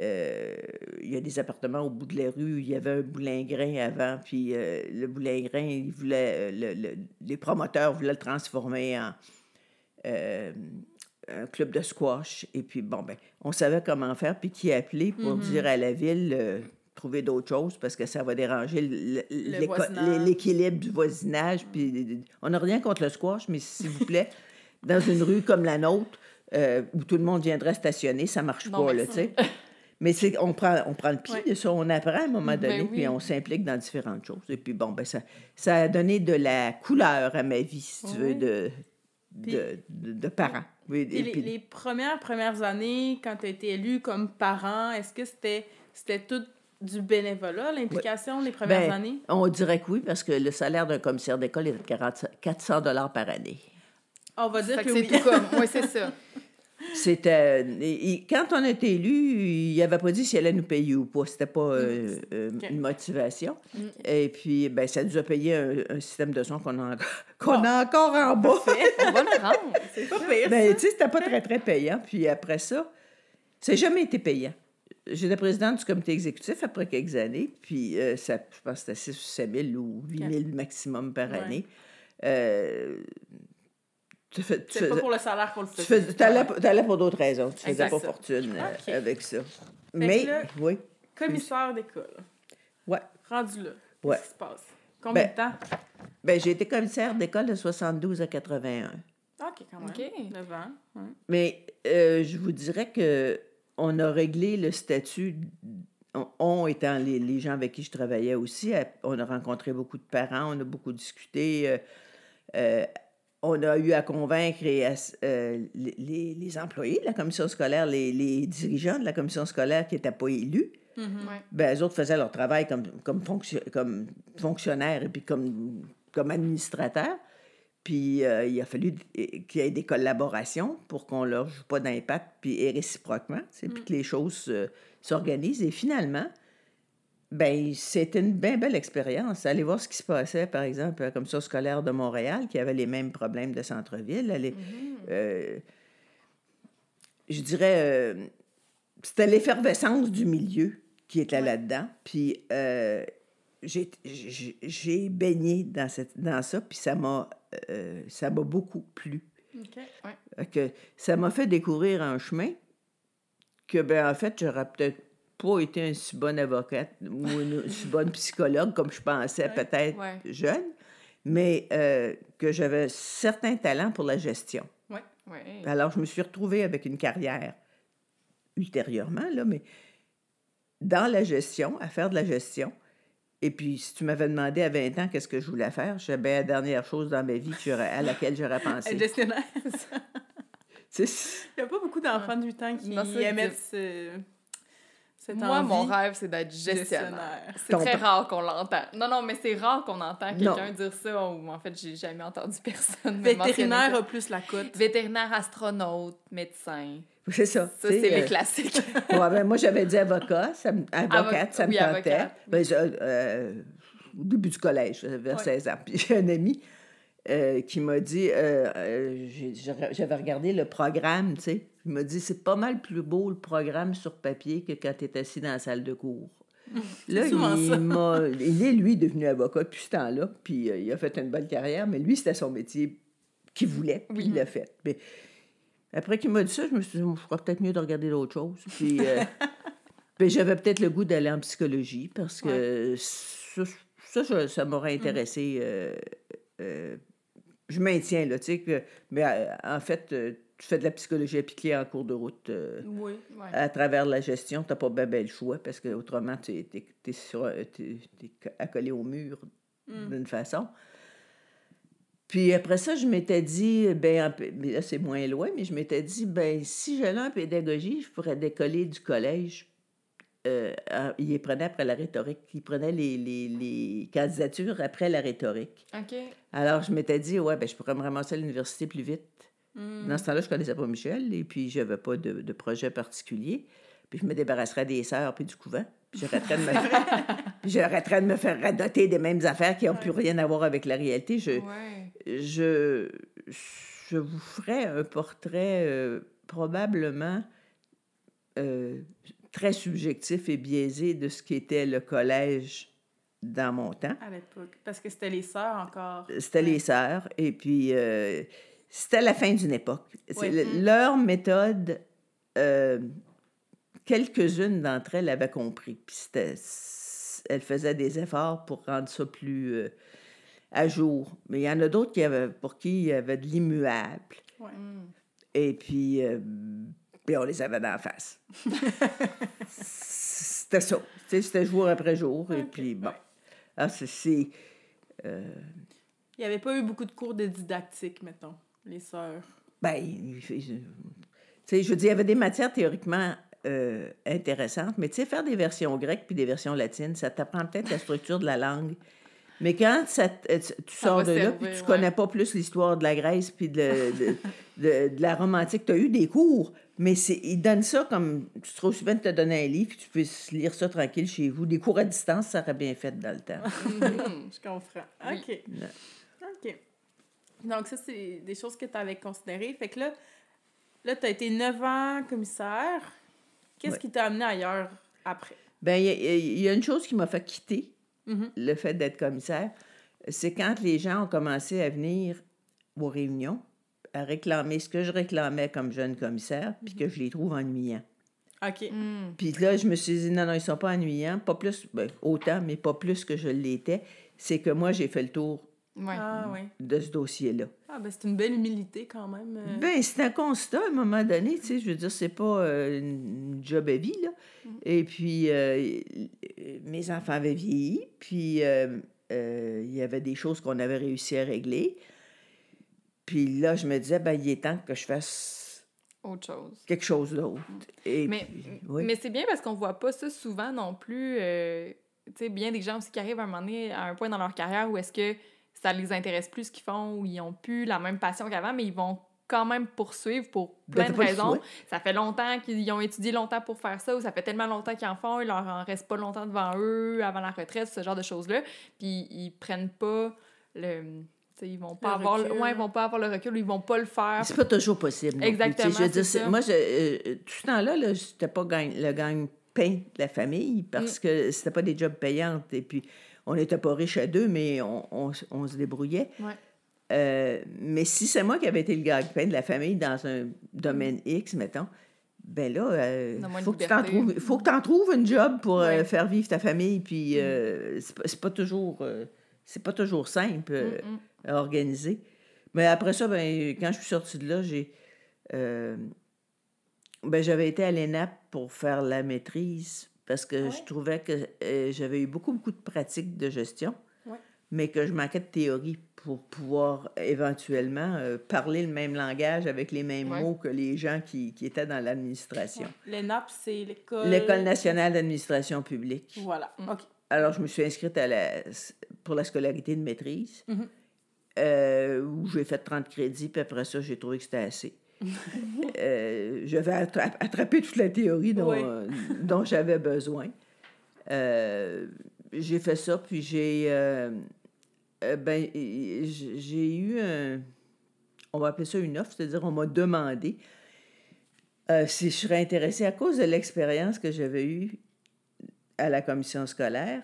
euh, il y a des appartements au bout de la rue, il y avait un boulingrin avant, puis euh, le boulingrin, il voulait, le- le- les promoteurs voulaient le transformer en un club de squash. Et puis, bon, ben, on savait comment faire, puis qui appeler pour dire à la ville, trouver d'autres choses, parce que ça va déranger l'équilibre du voisinage. Puis, on n'a rien contre le squash, mais s'il vous plaît, dans une rue comme la nôtre, euh, où tout le monde viendrait stationner, ça marche Non, pas, là, tu sais. Mais c'est, on, prend, on prend le pied de ça, on apprend à un moment Ben donné, oui. puis on s'implique dans différentes choses. Et puis bon, ben ça, ça a donné de la couleur à ma vie, si tu veux, de, Puis- de, de, de parents. Oui, Et et les, puis- les premières, premières années, quand tu as été élu comme parent, est-ce que c'était c'était tout du bénévolat, l'implication, les premières ben, années? On dirait que oui, parce que le salaire d'un commissaire d'école est de 40 400 par année. On va dire que, que c'est oui. tout comme. Oui, c'est ça. C'était. et quand on a été élu, il n'avait pas dit s'il allait nous payer ou pas. C'était pas euh, euh, Ok. une motivation. Mm. Et puis, ben, ça nous a payé un, un système de son qu'on a, qu'on a encore en bas. On va le prendre. C'est pas pire, Ben, tu sais, c'était pas très, très payant. Puis après ça, ça n'a jamais été payant. J'étais présidente du comité exécutif après quelques années, puis euh, ça, je pense que c'était 6 ou 7 000 ou 8 000 maximum par Ouais. année. Euh, tu fais, tu C'est pas pour le salaire qu'on le tu fait. t'allais, t'allais pour d'autres raisons. Tu faisais pas fortune euh, avec ça. Mais, là- oui, Commissaire d'école. ouais. Rendu là. Ouais. Qu'est-ce qui se passe? Combien Ben, de temps? Ben, j'ai été commissaire d'école de 72 à 81. OK, quand même. OK. 9 ans. ouais. Mais euh, je vous dirais que on a réglé le statut, on, on étant les, les gens avec qui je travaillais aussi, on a rencontré beaucoup de parents, on a beaucoup discuté. euh, euh, on a eu à convaincre et à euh, les, les- employés de la commission scolaire, les, les dirigeants de la commission scolaire qui n'étaient pas élus. Ouais. ben, eux autres faisaient leur travail comme, comme, fonction- comme fonctionnaires et puis comme, comme administrateurs. Puis euh, il a fallu qu'il y ait des collaborations pour qu'on leur joue pas d'impact, puis et réciproquement, sais, puis que les choses euh, s'organisent. Et finalement, ben c'était une bien belle expérience. Allez voir ce qui se passait, par exemple, à la commission scolaire de Montréal, qui avait les mêmes problèmes de centre-ville. Allez, euh, je dirais, euh, c'était l'effervescence du milieu qui était là-dedans. Puis euh, j'ai- baigné dans, cette, dans ça, puis ça m'a euh, ça m'a beaucoup plu. Que ça m'a fait découvrir un chemin que, ben, en fait, j'aurais peut-être pas été une si bonne avocate ou une si bonne psychologue comme je pensais Ouais. peut-être Ouais. jeune, mais euh, que j'avais certains talents pour la gestion. Ouais. Ouais. Alors, je me suis retrouvée avec une carrière ultérieurement, là, mais dans la gestion, à faire de la gestion. Et puis, si tu m'avais demandé à 20 ans qu'est-ce que je voulais faire, je savais la dernière chose dans ma vie que à laquelle j'aurais Être pensé. gestionnaire. Il n'y a pas beaucoup d'enfants de 8 ans qui que- ce... cette Moi, envie. mon rêve, c'est d'être gestionnaire. C'est très rare qu'on l'entend. Non, non, mais c'est rare qu'on entend quelqu'un dire ça, ou en fait, j'ai jamais entendu personne Vétérinaire a plus la cote. Vétérinaire, astronaute, médecin. c'est ça. Ça, c'est les euh, classiques. ouais, ben, moi, j'avais dit avocat, ça me- avocate, ça me oui, tentait. oui. Ben, je- euh, au début du collège, vers Ouais. 16 ans. Puis j'ai un ami euh, qui m'a dit, euh, euh, j'avais regardé le programme, tu sais. Il m'a dit, c'est pas mal plus beau le programme sur papier que quand tu es assis dans la salle de cours. Là, il, m'a- il est, lui, devenu avocat depuis ce temps-là, puis euh, il a fait une belle carrière, mais lui, c'était son métier qu'il voulait, puis Oui. il l'a fait. Mais après qu'il m'a dit ça, je me suis dit, je ferais peut-être mieux de regarder d'autres choses. Puis, euh, puis j'avais peut-être le goût d'aller en psychologie, parce que ça, ça, ça m'aurait intéressé. euh, euh, je maintiens, là, tu sais, que, mais euh, en fait, euh, tu fais de la psychologie appliquée en cours de route. euh, Oui. Ouais. à travers la gestion, tu n'as pas bien ben le choix parce que autrement, tu es, accolé au mur Mm. d'une façon. Puis après ça, je m'étais dit, ben, en mais là, c'est moins loin, mais je m'étais dit, ben, si j'allais en pédagogie, je pourrais décoller du collège. Euh, il prenait après la rhétorique. Il prenait les, les, les candidatures après la rhétorique. OK. Alors, je m'étais dit, ouais, ben, je pourrais me ramasser à l'université plus vite. Mm. Dans ce temps-là, je connaissais pas Michel et puis je n'avais pas de, de projet particulier. Puis je me débarrasserais des sœurs puis du couvent. Puis j'arrêterais de me j'arrêterais de me faire radoter des mêmes affaires qui n'ont plus rien à voir avec la réalité. Je, Ouais. je, je vous ferai un portrait euh, probablement euh, très subjectif et biaisé de ce qu'était le collège dans mon temps. À l'époque. Parce que c'était les sœurs encore. C'était Ouais. les sœurs, et puis euh, c'était la fin d'une époque. Le- Leur méthode, euh, quelques-unes d'entre elles avaient compris, puis elles faisaient des efforts pour rendre ça plus euh, à jour. Mais il y en a d'autres qui avaient, pour qui il y avait de l'immuable. Mm. Et puis, euh, puis on les avait d'en face. c'était ça. C'était jour après jour. Et puis, bon. ouais. Ah, c'est- c'est. Il n'y avait pas eu beaucoup de cours de didactique, mettons, les sœurs. Ben, tu sais, je veux dire, il y avait des matières théoriquement euh, intéressantes, mais tu sais, faire des versions grecques puis des versions latines, ça t'apprend peut-être la structure de la langue. Mais quand ça, euh, tu- tu Ça sors de là, servir, puis tu ouais. connais pas plus l'histoire de la Grèce puis de, de, de- de la Rome antique, tu as eu des cours, mais ils donnent ça comme... Tu te trouves souvent de te donner un livre, puis tu peux lire ça tranquille chez vous. Des cours à distance, ça aurait bien fait dans le temps. Mhm. Je comprends. OK. Donc, ça, c'est des choses que tu avais considérées. Fait que là, là tu as été 9 ans commissaire. Qu'est-ce Ouais. qui t'a amené ailleurs après? Ben, il y, a- il y a une chose qui m'a fait quitter Mhm. le fait d'être commissaire, c'est quand les gens ont commencé à venir aux réunions, à réclamer ce que je réclamais comme jeune commissaire, puis que je les trouve ennuyants. OK. Mm. Puis là, je me suis dit, non, non, ils sont pas ennuyants, pas plus, ben, autant, mais pas plus que je l'étais. C'est que moi, j'ai fait le tour Ouais. Ah, oui. de ce dossier-là. Ah, ben c'est une belle humilité quand même. euh. Ben, c'est un constat à un moment donné, tu sais, je veux dire, c'est pas euh, une job à vie, là. Et puis, euh, mes enfants avaient vieilli, puis euh, euh, il y avait des choses qu'on avait réussi à régler. Puis là, je me disais, ben, il est temps que je fasse Autre chose. quelque chose d'autre. Et Mais, puis, oui. mais c'est bien parce qu'on voit pas ça souvent non plus. euh, tu sais, bien des gens aussi qui arrivent à un moment donné à un point dans leur carrière où est-ce que ça les intéresse plus ce qu'ils font, ou ils ont plus la même passion qu'avant, mais ils vont quand même poursuivre pour Ben, plein de raisons. Ça fait longtemps qu'ils ont étudié longtemps pour faire ça, ou ça fait tellement longtemps qu'ils en font, il leur en reste pas longtemps devant eux, avant la retraite, ce genre de choses-là. Puis ils prennent pas le. ils vont pas Le avoir recul. ouais, ils vont pas avoir le recul, ils vont pas le faire. C'est pas toujours possible. non plus. Exactement, Je dire, ça. Moi, je, euh, tout ce temps-là, là, c'était pas gagne- le gagne-pain de la famille Mm. parce que c'était pas des jobs payants. Et puis, on n'était pas riches à deux, mais on, on s- on se débrouillait. Ouais. Euh, mais si c'est moi qui avais été le gagne-pain de la famille dans un domaine X, mettons, ben là, il Donne-moi une faut, que tu faut que en trouves une job pour euh, Ouais. Mm. faire vivre ta famille. Puis, euh, c'est pas- toujours... euh, c'est pas toujours simple euh, Mm, mm. à organiser. Mais après ça, ben, quand je suis sortie de là, j'ai. euh, ben, j'avais été à l'ENAP pour faire la maîtrise parce que je trouvais que euh, j'avais eu beaucoup, beaucoup de pratiques de gestion, Ouais. mais que je manquais de théorie pour pouvoir éventuellement euh, parler le même langage avec les mêmes Ouais. mots que les gens qui, qui étaient dans l'administration. L'ENAP, c'est l'école... L'École nationale d'administration publique. Voilà. Mm. OK. Alors, je me suis inscrite à la, pour la scolarité de maîtrise, Mhm. euh, où j'ai fait 30 crédits, puis après ça, j'ai trouvé que c'était assez. Euh, J'avais attra- attrapé toute la théorie dont, Oui. euh, dont j'avais besoin. Euh, j'ai fait ça, puis j'ai... ben, j'ai eu un... On va appeler ça une offre, c'est-à-dire on m'a demandé si je serais intéressée à cause de l'expérience que j'avais eue à la commission scolaire,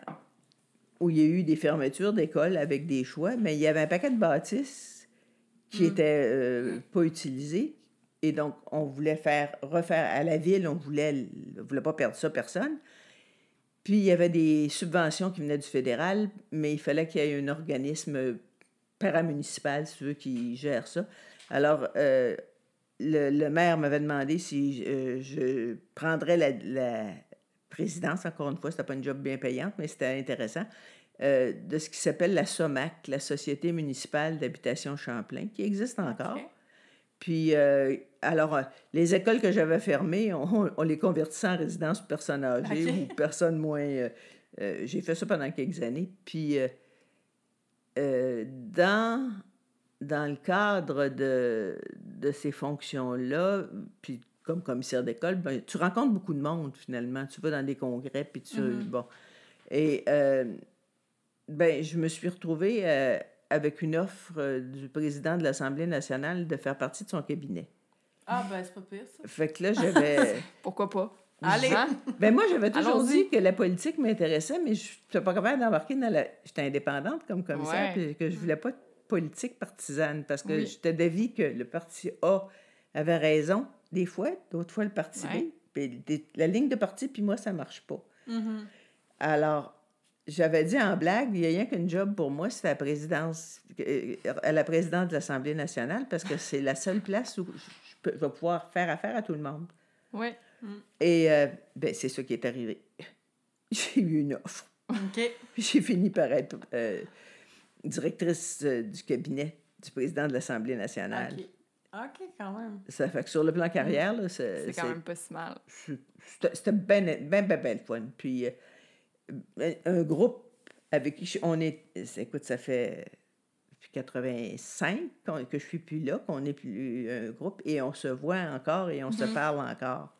où il y a eu des fermetures d'écoles avec des choix, mais il y avait un paquet de bâtisses qui étaient euh, pas utilisées. Et donc, on voulait faire refaire à la ville, on voulait, on voulait pas perdre ça, personne. Puis, il y avait des subventions qui venaient du fédéral, mais il fallait qu'il y ait un organisme paramunicipal, si tu veux, qui gère ça. Alors, euh, le, le maire m'avait demandé si euh, je prendrais la, la présidence, encore une fois, c'était pas une job bien payante, mais c'était intéressant, euh, de ce qui s'appelle la SOMAC, la Société municipale d'habitation Champlain, qui existe encore. Puis, alors, euh, les écoles que j'avais fermées, on, on les convertissait en résidences pour personnes âgées OK. ou personnes moins... euh, euh, J'ai fait ça pendant quelques années. Puis, euh, dans, dans le cadre de, de ces fonctions-là, puis comme commissaire d'école, ben, tu rencontres beaucoup de monde, finalement. Tu vas dans des congrès, puis tu... Mhm. Bon. Et, ben, je me suis retrouvée avec une offre du président de l'Assemblée nationale de faire partie de son cabinet. Ah, ben, c'est pas pire, ça. Fait que là, j'avais... Pourquoi pas? Allez. Ben moi, j'avais toujours dit que la politique m'intéressait, mais je n'étais pas capable d'embarquer dans la... J'étais indépendante comme commissaire, puis que je voulais pas de politique partisane, parce que Oui. j'étais d'avis que le parti A avait raison des fois, d'autres fois le parti Ouais. B. Puis la ligne de parti, puis moi, ça marche pas. Mhm. Alors, j'avais dit en blague, il n'y a rien qu'une job pour moi, c'est la présidence, euh, à la présidente de l'Assemblée nationale, parce que c'est la seule place où vais pouvoir faire affaire à tout le monde. Ouais. Et euh, ben, c'est ça qui est arrivé. J'ai eu une offre. OK. J'ai fini par être euh, directrice euh, du cabinet du président de l'Assemblée nationale. OK. OK, quand même. Ça fait que sur le plan carrière, là, c'est, C'est quand même pas si mal. c'était bien, bien, bien, bien le fun. Puis euh, un- groupe avec qui on est... Écoute, ça fait 85 qu'on- que je suis plus là, qu'on n'est plus un groupe, et on se voit encore et on se parle encore.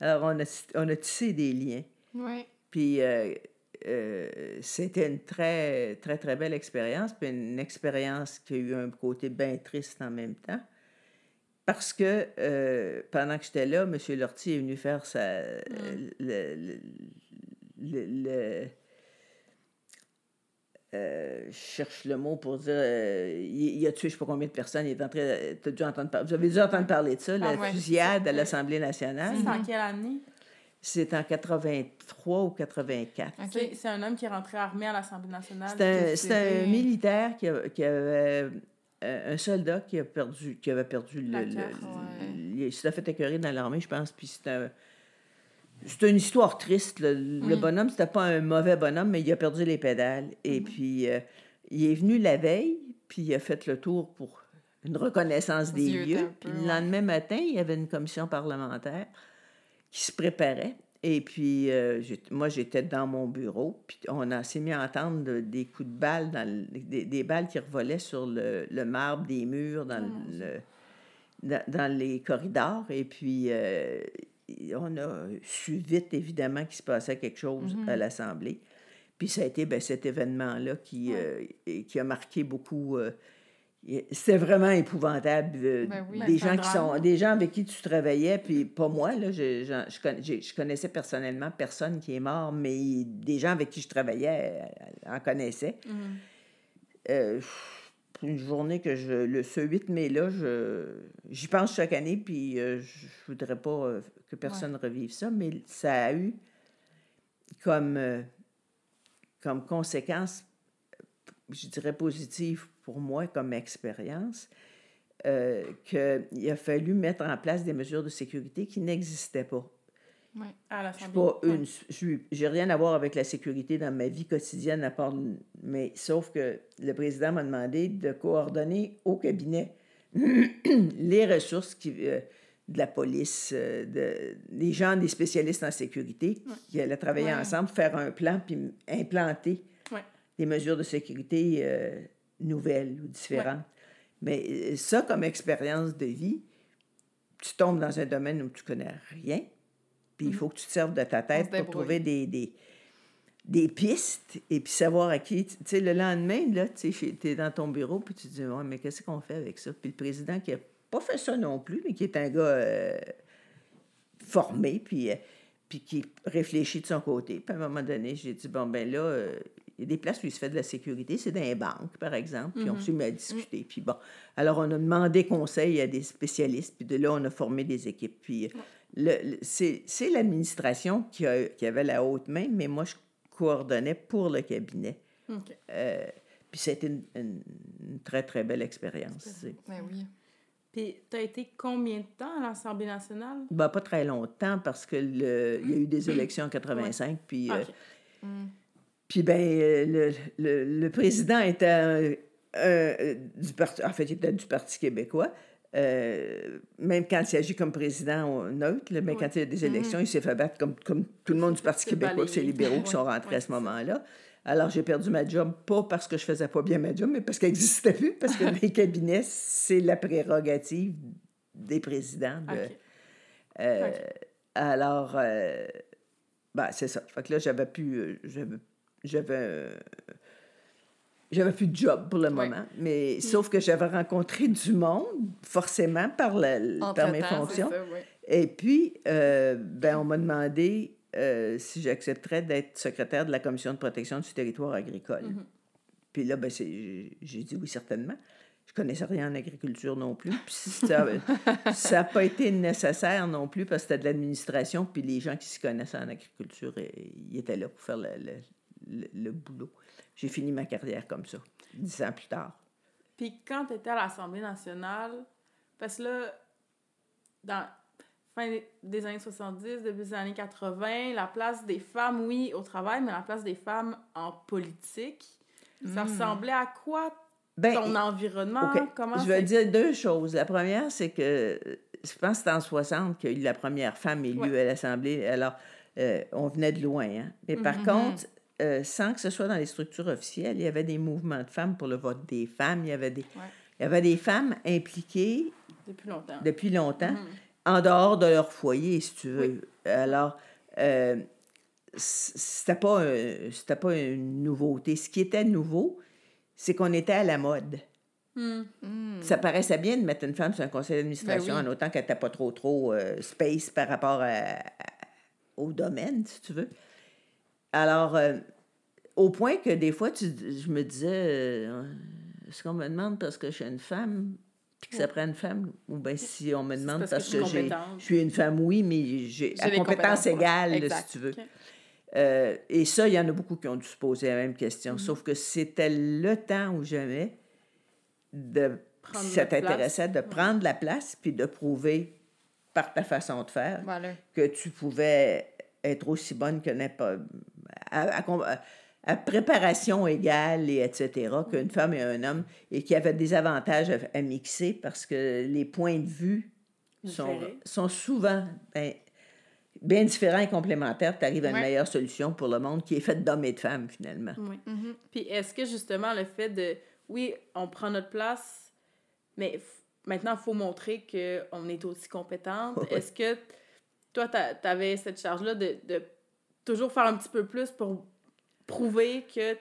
Alors, on a, on a tissé des liens. Ouais. Puis euh, euh, c'était une très, très, très belle expérience, puis une expérience qui a eu un côté bien triste en même temps. Parce que euh, pendant que j'étais là, M. Lortie est venu faire sa. le- le- le- euh, je cherche le mot pour dire. euh, il, il a tué je ne sais pas combien de personnes. Il est en train. t'as dû entendre par- Vous avez dû entendre parler de ça, la Ah ouais. fusillade à l'Assemblée nationale. C'est en quelle année? C'est en 83 ou 84. OK. C'est un homme qui est rentré armé à l'Assemblée nationale. C'est un, un militaire qui, a- qui avait. euh, un soldat qui, a perdu, qui avait perdu le. La le- carte, ouais. le- il s'est fait écœurer dans l'armée, je pense. Puis c'est un. C'est une histoire triste. Le, le Oui. bonhomme, c'était pas un mauvais bonhomme, mais il a perdu les pédales. Et Mhm. puis, euh, il est venu la veille, puis il a fait le tour pour une reconnaissance des lieux. peu, Puis le ouais. lendemain matin, il y avait une commission parlementaire qui se préparait. Et puis, euh, moi, j'étais dans mon bureau, puis on a- s'est mis à entendre de- des coups de balles, dans le- des, des balles qui revolaient sur le, le marbre des murs, dans, le, dans, dans les corridors. Et puis, euh, on a su vite, évidemment, qu'il se passait quelque chose à l'Assemblée. Puis ça a été ben, cet événement-là qui, euh, qui a marqué beaucoup. euh, C'était vraiment épouvantable. euh, Ben oui. des, gens qui sont, des gens avec qui tu travaillais, puis pas moi, là, je, je, je connaissais personnellement personne qui est mort, mais des gens avec qui je travaillais euh, en connaissaient. Euh, une journée que je. Le, ce 8 mai-là, j'y pense chaque année, puis euh, je voudrais pas euh, que personne revive ça, mais ça a eu comme, euh, comme conséquence, je dirais positive pour moi comme expérience, qu'il a fallu mettre en place des mesures de sécurité qui n'existaient pas. Ouais. À Je suis l'Assemblée. pas Ouais. une. je suis- J'ai rien à voir avec la sécurité dans ma vie quotidienne à part. Mais sauf que le président m'a demandé de coordonner au cabinet les ressources qui, euh, de la police, euh, de, des gens, des spécialistes en sécurité qui allaient travailler Ouais. ensemble, faire un plan puis implanter Ouais. des mesures de sécurité euh, nouvelles ou différentes. Mais euh, ça, comme expérience de vie, tu tombes dans un domaine où tu connais rien, puis il faut que tu te serves de ta se tête pour trouver des, des, des pistes et puis savoir à qui. Tu sais, le lendemain, là, tu es dans ton bureau, puis tu te dis, ouais, mais qu'est-ce qu'on fait avec ça? Puis le président qui a pas fait ça non plus, mais qui est un gars euh, formé, puis, euh, puis qui réfléchit de son côté. Puis à un moment donné, j'ai dit, bon, ben là, euh, il y a des places où il se fait de la sécurité, c'est dans les banques, par exemple, puis on s'est mis à discuter. Puis bon, alors on a demandé conseil à des spécialistes, puis de là, on a formé des équipes. Puis c'est c'est l'administration qui, a- qui avait la haute main, mais moi, je coordonnais pour le cabinet. OK. Euh, puis c'était une, une- une très, très belle expérience. tu. Ben oui. Puis, t'as été combien de temps à l'Assemblée nationale? Ben, pas très longtemps parce que le, il y a eu des élections en 85, puis... euh, OK. Puis ben, euh, le, le, le président était un- du parti, en fait, il était du Parti québécois. Euh, même quand il agit comme président neutre, là, mais Oui. quand il y a des élections, il s'est fait battre comme, comme tout le monde du Parti québécois, c'est les libéraux qui sont rentrés oui, à ce moment-là. Alors, j'ai perdu ma job, pas parce que je faisais pas bien ma job, mais parce qu'elle n'existait plus, parce que les cabinets, c'est la prérogative des présidents de. Euh. Alors, euh, ben, c'est ça. Fait que là, j'avais plus. euh, J'avais. J'avais. plus de job pour le moment, mais sauf que j'avais rencontré du monde, forcément, par, la, par mes fonctions. ça. Et puis, euh, ben, on m'a demandé euh, si j'accepterais d'être secrétaire de la Commission de protection du territoire agricole. Puis là, ben, j'ai dit oui, certainement. Je connaissais rien en agriculture non plus. Puis ça n'a pas été nécessaire non plus parce que c'était de l'administration. Puis les gens qui s'y connaissaient en agriculture, euh, ils étaient là pour faire le, le- le- le boulot. J'ai fini ma carrière comme ça, dix ans plus tard. Puis quand tu étais à l'Assemblée nationale, parce que là, dans fin des- années 70, début des années 80, la place des femmes, oui, au travail, mais la place des femmes en politique, ça Mm. ressemblait à quoi Ben, ton environnement? OK. Comment Je vais c'est- dire deux choses. La première, c'est que je pense que c'était en 60 qu'il y a eu la première femme élue Ouais. à l'Assemblée. Alors, euh, on venait de loin. Hein? Mais par Mhm. contre, euh, sans que ce soit dans les structures officielles, il y avait des mouvements de femmes pour le vote des femmes. Il y avait des, Ouais. il y avait des femmes impliquées Depuis longtemps. depuis longtemps, Mhm. en dehors de leur foyer, si tu veux. Alors, euh, c'était pas, un- c'était pas une nouveauté. Ce qui était nouveau, c'est qu'on était à la mode. Hmm. Mm. Ça paraissait bien de mettre une femme sur un conseil d'administration Ben oui. en autant qu'elle n'était pas trop, trop euh, space par rapport à- à- au domaine, si tu veux. Alors, euh, au point que des fois, tu, je me disais, euh, est-ce qu'on me demande parce que je suis une femme, puis que ça prend une femme, ou bien si on me demande parce parce, que j'ai, je suis une femme, oui, mais j'ai à compétence égale, si tu veux. Euh, et ça, il y en a beaucoup qui ont dû se poser la même question. Mm-hmm. Sauf que c'était le temps ou jamais de, Prendre si ça t'intéressait, de prendre la place puis de prouver par ta façon de faire Voilà. que tu pouvais être aussi bonne que n'importe à, à, à- à préparation égale et etc. qu'une femme et un homme et qu'il y avait des avantages à, à mixer parce que les points de vue sont, sont souvent ben, bien différents et complémentaires. Tu arrives à une Ouais. meilleure solution pour le monde qui est faite d'hommes et de femmes finalement. Oui. Mhm. Puis est-ce que justement le fait de, oui, on prend notre place, mais maintenant il faut montrer qu'on est aussi compétente. Est-ce que toi, tu avais cette charge-là de, de toujours faire un petit peu plus pour prouver que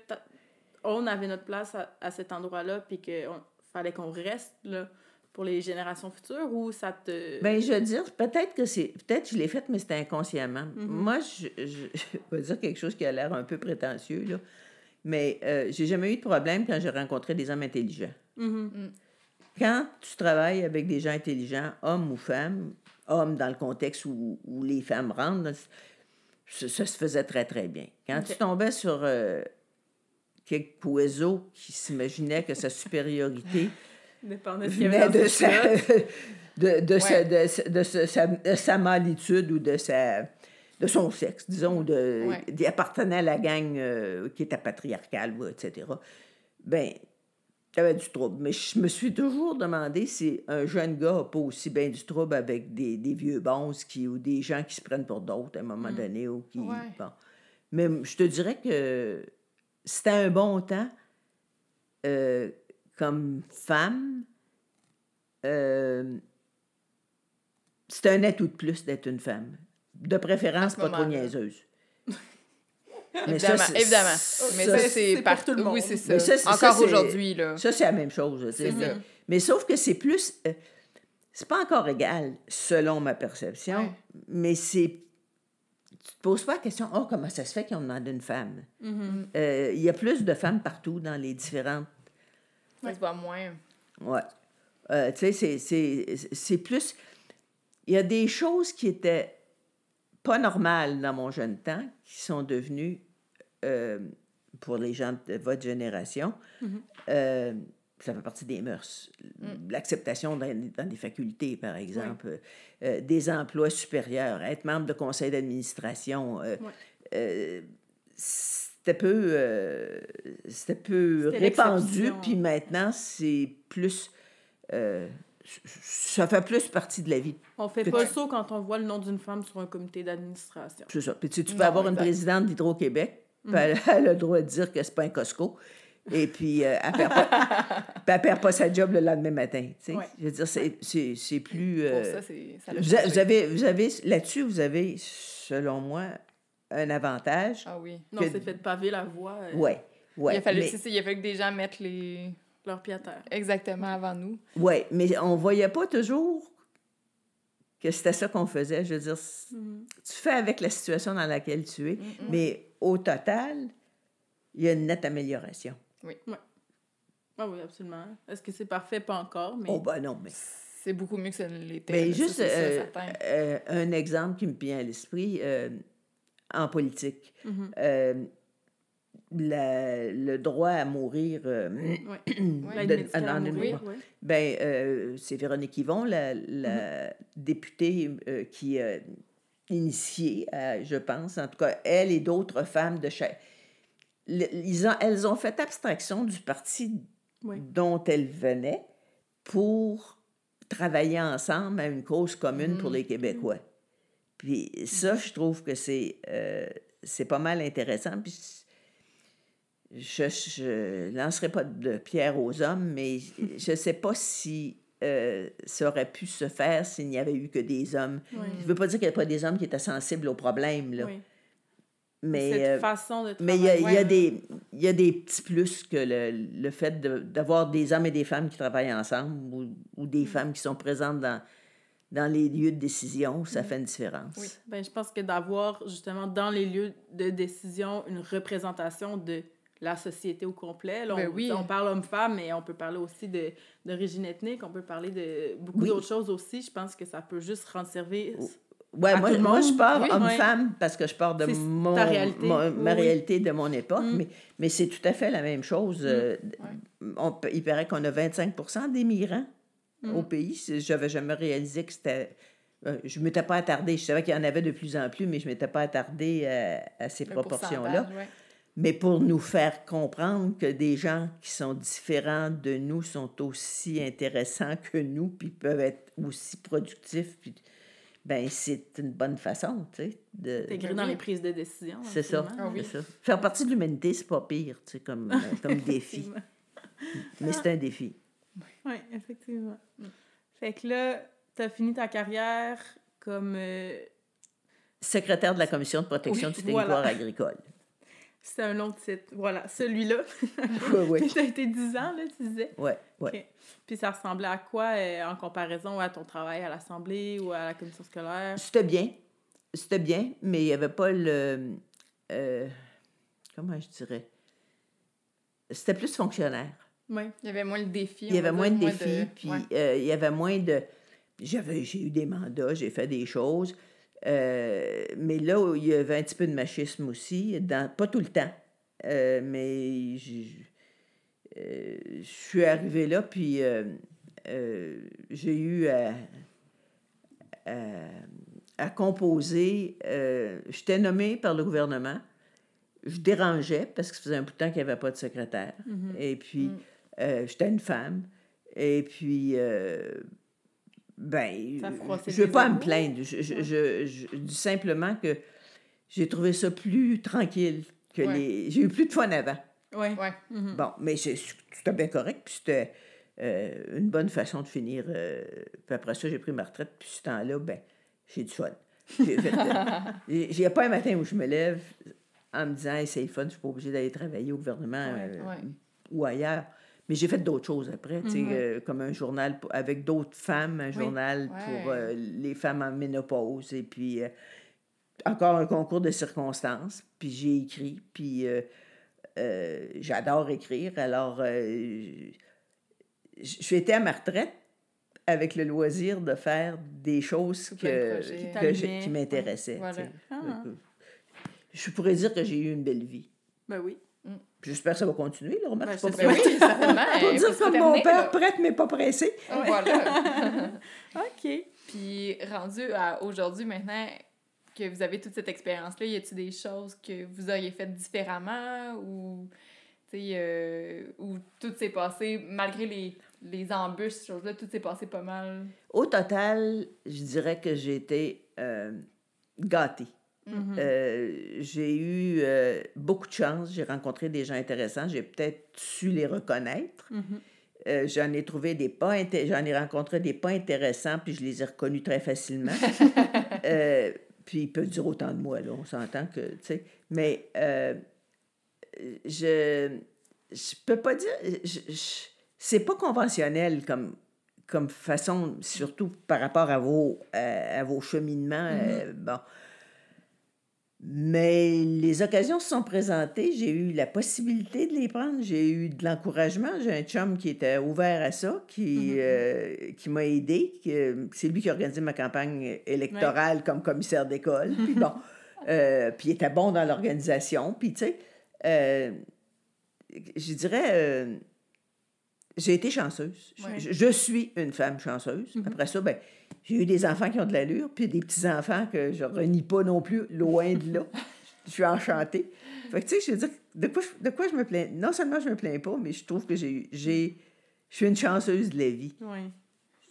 on avait notre place à, à cet endroit-là, puis qu'il fallait qu'on reste là pour les générations futures, ou ça te... Ben, je veux dire, peut-être que c'est. Peut-être que je l'ai fait, mais c'était inconsciemment. Mhm. Moi, je, je, je vais dire quelque chose qui a l'air un peu prétentieux, là. Mais euh, j'ai jamais eu de problème quand j'ai rencontré des hommes intelligents. Mhm. Quand tu travailles avec des gens intelligents, hommes ou femmes, hommes dans le contexte où, où les femmes rentrent, ça, ça se faisait très, très bien. Quand tu tombais sur euh, quelques qui s'imaginaient que sa supériorité de venait de sa, de, de, sa, Ouais. de, sa- de sa- sa- de sa mâlitude ou de, sa, de son sexe, disons, ou de, Ouais. à la gang euh, qui était patriarcale, etc. Ben, tu avais du trouble. Mais je me suis toujours demandé si un jeune gars n'a pas aussi bien du trouble avec des, des vieux bons qui, ou des gens qui se prennent pour d'autres à un moment donné. Ou qui, Ouais. bon. Mais je te dirais que c'était un bon temps euh, comme femme. euh, c'était un atout de plus d'être une femme. De préférence, pas trop moment-là. Évidemment, c'est- évidemment. Mais ça, c'est partout. tout le monde. Oui, c'est ça. Encore aujourd'hui, là. Ça, c'est la même chose. tu sais. C'est mais, ça. mais sauf que c'est plus. euh, c'est pas encore égal, selon ma perception, Ouais. mais c'est. Tu te poses pas la question, oh, comment ça se fait qu'ils ont demandé une femme? Mhm. Euh, Il y a plus de femmes partout dans les différentes. Ça se voit moins. Ouais. Euh, tu sais, c'est- c'est c'est plus. Il y a des choses qui étaient pas normales dans mon jeune temps qui sont devenues, euh, pour les gens de votre génération, euh, ça fait partie des mœurs. L'acceptation dans, dans des facultés, par exemple, euh, des emplois supérieurs, être membre de conseil d'administration. euh, euh, c'était peu, euh, c'était peu C'était répandu, puis maintenant, c'est plus... ça fait plus partie de la vie. On fait pas le saut quand on voit le nom d'une femme sur un comité d'administration. C'est ça. Puis tu, peux Non, avoir une présidente d'Hydro-Québec, puis elle, elle a le droit de dire que c'est pas un Costco. Et puis, euh, elle perd pas, perd pas sa job le lendemain matin. tu sais. Ouais. Je veux dire, c'est, c'est, c'est plus. Pour euh, ça, c'est... ça vous, a- changé. vous avez, vous avez, là-dessus, vous avez, selon moi, un avantage. Ah oui. Non, que- c'est fait de paver la voie. euh, Ouais, ouais. il, a fallu, mais, ça, il a fallu que des gens mettent les... Leur pied à terre. Exactement avant nous. ouais, mais on voyait pas toujours que c'était ça qu'on faisait. Je veux dire, Mhm. tu fais avec la situation dans laquelle tu es, Mm, mais au total, il y a une nette amélioration. Ah oui, absolument. Est-ce que c'est parfait? Pas encore, mais... Oh, ben non, mais. C'est beaucoup mieux que ça ne l'était. Mais juste ça, euh, euh, un exemple qui me vient à l'esprit euh, en politique. Mhm. Euh, la- le droit à mourir, euh, Ouais. Ouais. L'aide de- à mourir, ben, euh, c'est Véronique Yvon, la, la députée euh, qui a initié, euh, je pense, en tout cas, elle et d'autres femmes de. Le- ils ont- elles ont fait abstraction du parti Oui. dont elles venaient pour travailler ensemble à une cause commune pour Mhm. les Québécois. Puis ça, je trouve que c'est euh, c'est pas mal intéressant. Puis je, je lancerai pas de pierre aux hommes, mais je sais pas si euh, ça aurait pu se faire s'il n'y avait eu que des hommes. Oui. Je veux pas dire qu'il n'y a pas des hommes qui étaient sensibles aux problèmes, là. Oui. mais... Cette euh, façon de mais il y a, y a des, il y a des petits plus que le, le fait de- d'avoir des hommes et des femmes qui travaillent ensemble ou, ou Mm. des femmes qui sont présentes dans, dans les lieux de décision, ça fait une différence. Oui. Ben, je pense que d'avoir justement dans les lieux de décision une représentation de la société au complet. Là, on, Ben oui. on parle homme-femme, mais on peut parler aussi de d'origine ethnique, on peut parler de beaucoup Oui. d'autres choses aussi. Je pense que ça peut juste rendre service. Ouais, À moi, tout le moi, je parle Oui. homme-femme parce que je parle de mon, réalité. ma réalité de mon époque, Mm. mais, mais c'est tout à fait la même chose. Euh, on il paraît qu'on a 25 d'émigrants Mm. au pays. J'avais jamais réalisé que c'était. euh, je ne m'étais pas attardée. Je savais qu'il y en avait de plus en plus, mais je ne m'étais pas attardée à, à ces proportions-là. ouais. Mais pour nous faire comprendre que des gens qui sont différents de nous sont aussi intéressants que nous, puis peuvent être aussi productifs, puis ben c'est une bonne façon, tu sais. de- dans les prises de décision. C'est ça, absolument. Ah oui. c'est ça. Faire partie de l'humanité, c'est pas pire, tu sais, comme, euh, comme défi. Mais c'est un défi. Oui, effectivement. Fait que là, tu as fini ta carrière comme. euh, Secrétaire de la Commission de protection Oui, du territoire voilà. agricole. C'est un long titre. Voilà, celui-là. Oui, oui. tu as été 10 ans, là, tu disais. Ouais, ouais. OK. Puis ça ressemblait à quoi euh, en comparaison à ton travail à l'Assemblée ou à la commission scolaire? C'était bien. C'était bien, mais il n'y avait pas le. euh, comment je dirais? C'était plus fonctionnaire. Oui. Il y avait moins le défi. Il y avait moins de défis, puis ouais. euh, il y avait moins de. J'avais, j'ai eu des mandats, j'ai fait des choses, euh, mais là, il y avait un petit peu de machisme aussi, dans, pas tout le temps, euh, mais euh, je suis arrivée là, puis j'ai eu à, à- à composer. J'étais nommée par le gouvernement. Je dérangeais parce que ça faisait un bout de temps qu'il n'y avait pas de secrétaire. Mhm. Et puis, Mm. j'étais une femme. Et puis, ben, je ne veux tes pas me plaindre. Je, je, je- je dis simplement que j'ai trouvé ça plus tranquille que Ouais. les... J'ai eu plus de fun avant. Oui. Ouais. Mhm. Bon, mais c'est- c'était bien correct, puis c'était euh, une bonne façon de finir. euh, puis après ça, j'ai pris ma retraite, puis ce temps-là, ben, j'ai du fun. J'ai euh, pas un matin où je me lève en me disant, hey, c'est le fun, je suis pas obligée d'aller travailler au gouvernement Ouais, euh, ouais. ou ailleurs. Mais j'ai fait d'autres choses après, Mhm. euh, comme un journal pour- avec d'autres femmes, un journal Ouais. pour euh, les femmes en ménopause, et puis euh, encore un concours de circonstances, puis j'ai écrit, puis j'adore écrire, alors je suis été à ma retraite avec le loisir de faire des choses que. Qui que m'intéressaient. Voilà. Ah. Je pourrais dire que j'ai eu une belle vie. Ben oui. Puis J'espère que ça va continuer, là, remarque, Ben, pas Ben prêt. oui, certainement. Pour dire comme mon terminer, père, là. prête mais pas pressée. Voilà. OK. Puis rendu à aujourd'hui maintenant que vous avez toute cette expérience-là, y a-t-il des choses que vous auriez faites différemment ou euh, ou tout s'est passé malgré les, les embûches, ces choses-là, tout s'est passé pas mal? Au total, je dirais que j'ai été euh, gâtée. Mhm. Euh, j'ai eu euh, beaucoup de chance, j'ai rencontré des gens intéressants, j'ai peut-être su les reconnaître. Mhm. Euh, j'en ai trouvé des pas j'en ai rencontré des pas intéressants, puis je les ai reconnus très facilement. Puis ils peuvent dire autant de moi, là, on s'entend que, tu sais. Mais je je peux pas dire, je- je- c'est pas conventionnel comme, comme façon, surtout par rapport à vos, à vos cheminements. euh, bon. Mais les occasions se sont présentées. J'ai eu la possibilité de les prendre. J'ai eu de l'encouragement. J'ai un chum qui était ouvert à ça, qui, euh, qui m'a aidé. euh, C'est lui qui a organisé ma campagne électorale comme commissaire d'école. Puis bon, euh, puis il était bon dans l'organisation. Puis tu sais, euh, je dirais, euh, j'ai été chanceuse. Je- Ouais. Je, je suis une femme chanceuse. Après ça, ben, j'ai eu des enfants qui ont de l'allure, puis des petits-enfants que je renie pas non plus, loin de là. je suis enchantée. Fait que, tu sais, je veux dire, de quoi, je- de quoi je me plains? Non seulement je me plains pas, mais je trouve que j'ai, eu- j'ai, je suis une chanceuse de la vie. Oui.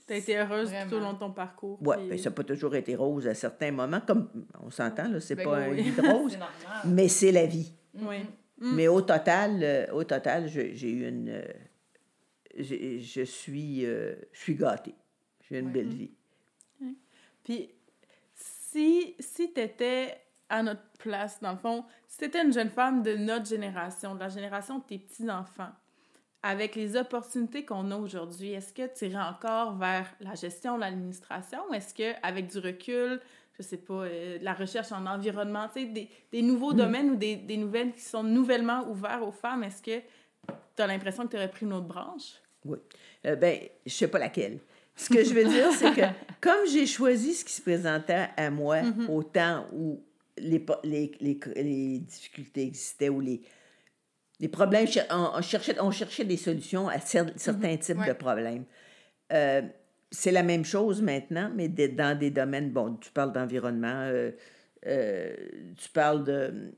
Tu as été heureuse tout au long de ton parcours. Ouais, puis- ben, ça n'a pas toujours été rose à certains moments, comme on s'entend, là, c'est Ben pas oui, un oui. lit de rose, mais c'est la vie. Oui. Mais au total, euh, au total, je- j'ai eu une. euh, je suis, euh, je suis gâtée. J'ai une Ouais. belle vie. Puis, si, si tu étais à notre place, dans le fond, si tu étais une jeune femme de notre génération, de la génération de tes petits-enfants, avec les opportunités qu'on a aujourd'hui, est-ce que tu irais encore vers la gestion, l'administration? Ou est-ce qu'avec du recul, je sais pas, euh, la recherche en environnement, tu sais, des, des nouveaux domaines ou des, des nouvelles qui sont nouvellement ouverts aux femmes, est-ce que tu as l'impression que tu aurais pris une autre branche? Oui. Euh, ben, je sais pas laquelle. Ce que je veux dire, c'est que comme j'ai choisi ce qui se présentait à moi au temps où les, les, les, les difficultés existaient ou les, les problèmes, on, on cherchait, on cherchait des solutions à cer- certains types Ouais. de problèmes. Euh, c'est la même chose maintenant, mais dans des domaines, bon, tu parles d'environnement, euh, euh, tu parles de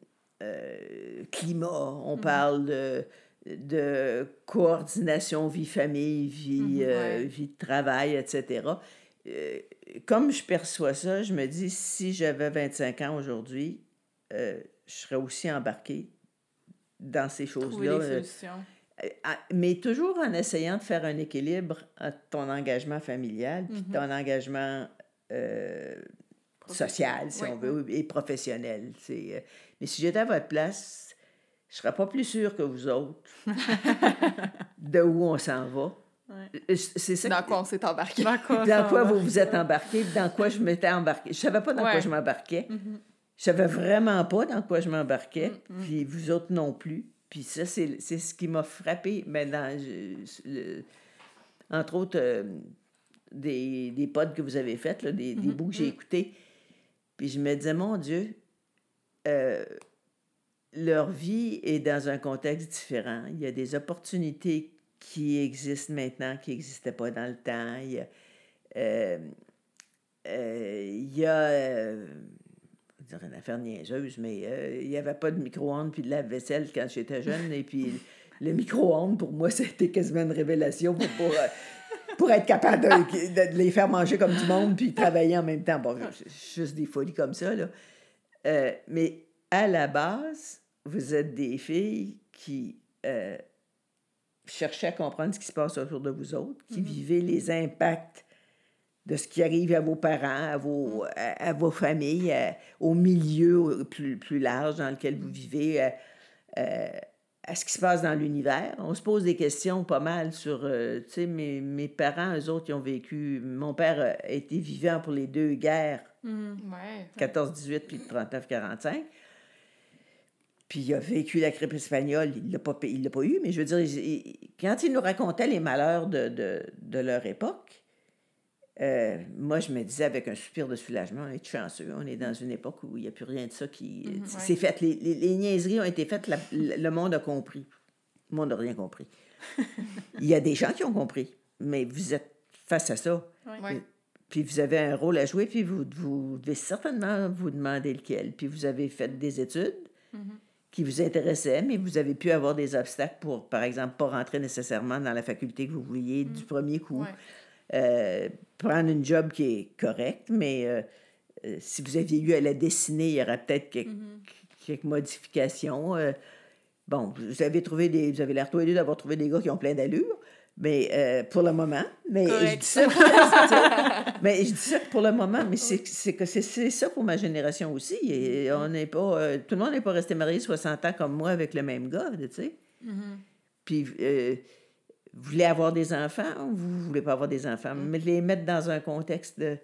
climat, on parle de, de coordination vie-famille, vie, Mhm, euh, ouais. vie de travail, etc. Euh, comme je perçois ça, je me dis, si j'avais 25 ans aujourd'hui, euh, je serais aussi embarquée dans ces choses-là. Mais toujours en essayant de faire un équilibre entre ton engagement familial puis ton engagement social, si Oui. on veut, et professionnel. Mais si j'étais à votre place, je ne serais pas plus sûre que vous autres de où on s'en va. Ouais. Euh, C'est ça Dans que- quoi on s'est embarqué. Dans quoi, dans vous vous êtes embarqué, dans quoi je m'étais embarqué. Je savais pas dans quoi je m'embarquais. Mhm. Je savais vraiment pas dans quoi je m'embarquais, Mm, puis vous autres non plus. Puis ça, c'est c'est ce qui m'a frappé. Maintenant, je- le- entre autres, euh, des, des pods que vous avez faits, là, des, des Mhm, bouts que j'ai écoutés. Puis je me disais, mon Dieu, euh, leur vie est dans un contexte différent. Il y a des opportunités qui existent maintenant qui n'existaient pas dans le temps. Il y a, euh, euh, il y a euh, je dirais une affaire niaiseuse, mais euh, il n'y avait pas de micro-ondes puis de lave-vaisselle quand j'étais jeune. et puis le micro-ondes, pour moi, c'était quasiment une révélation pour, pour, euh, être capable de, de les faire manger comme du monde puis travailler en même temps. Bon, juste des folies comme ça, là. Euh, mais à la base, vous êtes des filles qui euh, cherchaient à comprendre ce qui se passe autour de vous autres, qui vivez les impacts de ce qui arrive à vos parents, à vos, à, à vos familles, à- au milieu plus, plus large dans lequel vous vivez, à, à- à ce qui se passe dans l'univers. On se pose des questions pas mal sur, euh, tu sais, mes, mes parents, eux autres, ils ont vécu, mon père a été vivant pour les deux guerres, Mhm. Ouais. 14-18 puis 39-45. Puis il a vécu la grippe espagnole, il l'a pas, il l'a pas eu, mais je veux dire, il- il- quand il nous racontait les malheurs de, de, de leur époque, euh, moi, je me disais avec un soupir de soulagement, on est chanceux, on est dans une époque où il n'y a plus rien de ça qui... C'est fait, les, les, les niaiseries ont été faites, la- le le monde a compris. Le monde n'a rien compris. il y a des gens qui ont compris, mais vous êtes face à ça. Ouais. Puis vous avez un rôle à jouer, puis vous, vous devez certainement vous demander lequel. Puis vous avez fait des études qui vous intéressaient, mais vous avez pu avoir des obstacles pour, par exemple, pas rentrer nécessairement dans la faculté que vous vouliez du premier coup. Ouais. Euh, prendre une job qui est correcte, mais euh, euh, si vous aviez eu à la dessiner, il y aurait peut-être quelques, Mm-hmm. quelques modifications. Bon, vous avez trouvé des. Vous avez l'air tous les deux d'avoir trouvé des gars qui ont plein d'allure. Mais euh, pour le moment, mais je dis ça, mais je dis ça pour le moment, mais c'est c'est que c'est ça pour ma génération aussi. Et on n'est pas, euh, tout le monde n'est pas resté marié 60 ans comme moi avec le même gars, tu sais. Puis, euh, vous voulez avoir des enfants ou vous voulez pas avoir des enfants? Mais les mettre dans un contexte de,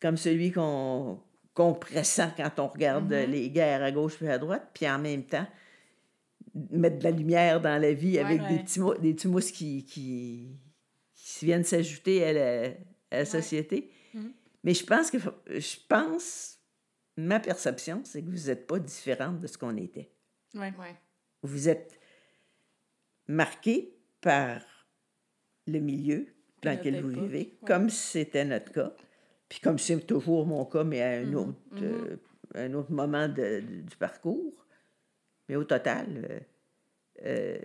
comme celui qu'on qu'on pressent quand on regarde euh, les guerres à gauche puis à droite, puis en même temps, mettre de la lumière dans la vie avec des Ouais. petits, des petits mousses qui, qui, qui viennent s'ajouter à la, à la société. Mais je pense que, je pense, ma perception, c'est que vous n'êtes pas différente de ce qu'on était Ouais. Ouais. vous êtes marqué par le milieu dans lequel vous vivez, ouais. comme c'était notre cas, puis comme c'est toujours mon cas, mais à un, Mhm, autre, euh, un autre moment de- de- du parcours. Mais au total, euh, euh,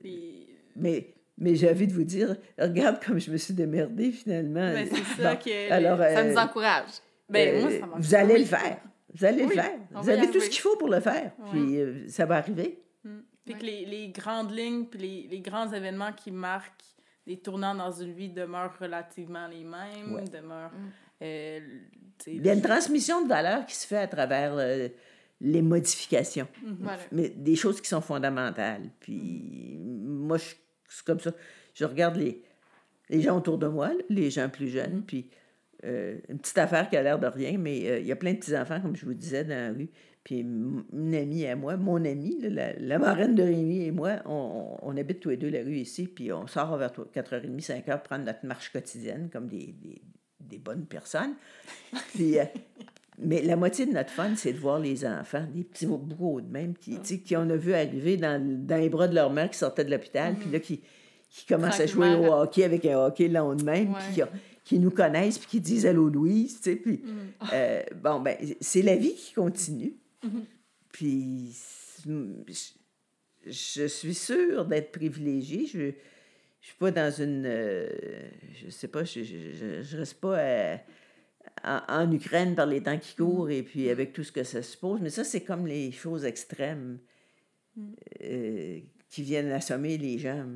Puis- mais, mais j'ai envie de vous dire, regarde comme je me suis démerdée finalement. Ben, c'est ça Bon, que- Alors, Ça euh, nous encourage. Ben, moi, euh, ça m'en- vous allez oui. le faire. Vous allez Oui, le faire. on Vous avez tout ce qu'il faut pour le faire. Ouais. Puis euh, ça va arriver. Puis que les, les grandes lignes, puis les, les grands événements qui marquent les tournants dans une vie demeurent relativement les mêmes, Ouais. demeurent... Mm. euh, Il y a une transmission de valeur qui se fait à travers euh, les modifications, Voilà. mais des choses qui sont fondamentales. Puis moi, je- c'est comme ça. Je regarde les, les gens autour de moi, les gens plus jeunes, puis euh, une petite affaire qui a l'air de rien, mais euh, il y a plein de petits-enfants, comme je vous disais, dans la rue. Puis une amie à moi, mon amie, là, la, la marraine de Rémi et moi, on, on habite tous les deux la rue ici, puis on sort vers 4h30, 5h prendre notre marche quotidienne comme des, des, des bonnes personnes. Puis, euh, mais la moitié de notre fun, c'est de voir les enfants, des petits bouts de même, qui, on a vu arriver dans, dans les bras de leur mère qui sortaient de l'hôpital, puis là, qui, qui commencent à jouer au hockey avec un hockey le lendemain, Ouais. puis qui, qui nous connaissent, puis qui disent Allô Louise, tu sais, puis euh, bon, ben, c'est la vie qui continue. Puis, je, je suis sûre d'être privilégiée. Je ne suis pas dans une. euh, je sais pas, je, je reste pas à- en, en Ukraine par les temps qui courent et puis avec tout ce que ça suppose. Mais ça, c'est comme les choses extrêmes euh, qui viennent assommer les gens.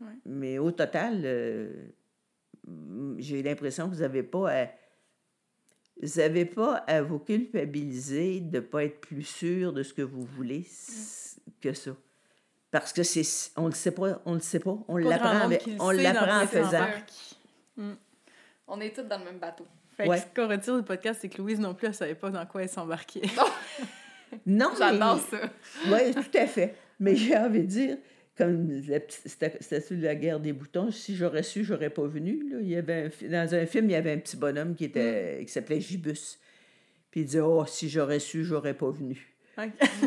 Ouais. Mais au total, euh, j'ai l'impression que vous n'avez pas à vous n'avez pas à vous culpabiliser de ne pas être plus sûr de ce que vous voulez s- que ça. Parce que c'est on le sait pas, on le sait pas, on l'apprend on l'apprend en faisant. On est tous dans le même bateau. Fait Ouais. que ce qu'on retire du podcast, c'est que Louise non plus, elle savait pas dans quoi elle s'embarquait. Non, J'adore mais- ça. Oui, tout à fait. Mais j'ai envie de dire, comme c'était c'était sur la guerre des boutons, si j'aurais su, j'aurais pas venu. Là. Il y avait un fi- dans un film, il y avait un petit bonhomme qui, était, qui s'appelait Gibus. Puis il disait Oh, si j'aurais su, j'aurais pas venu.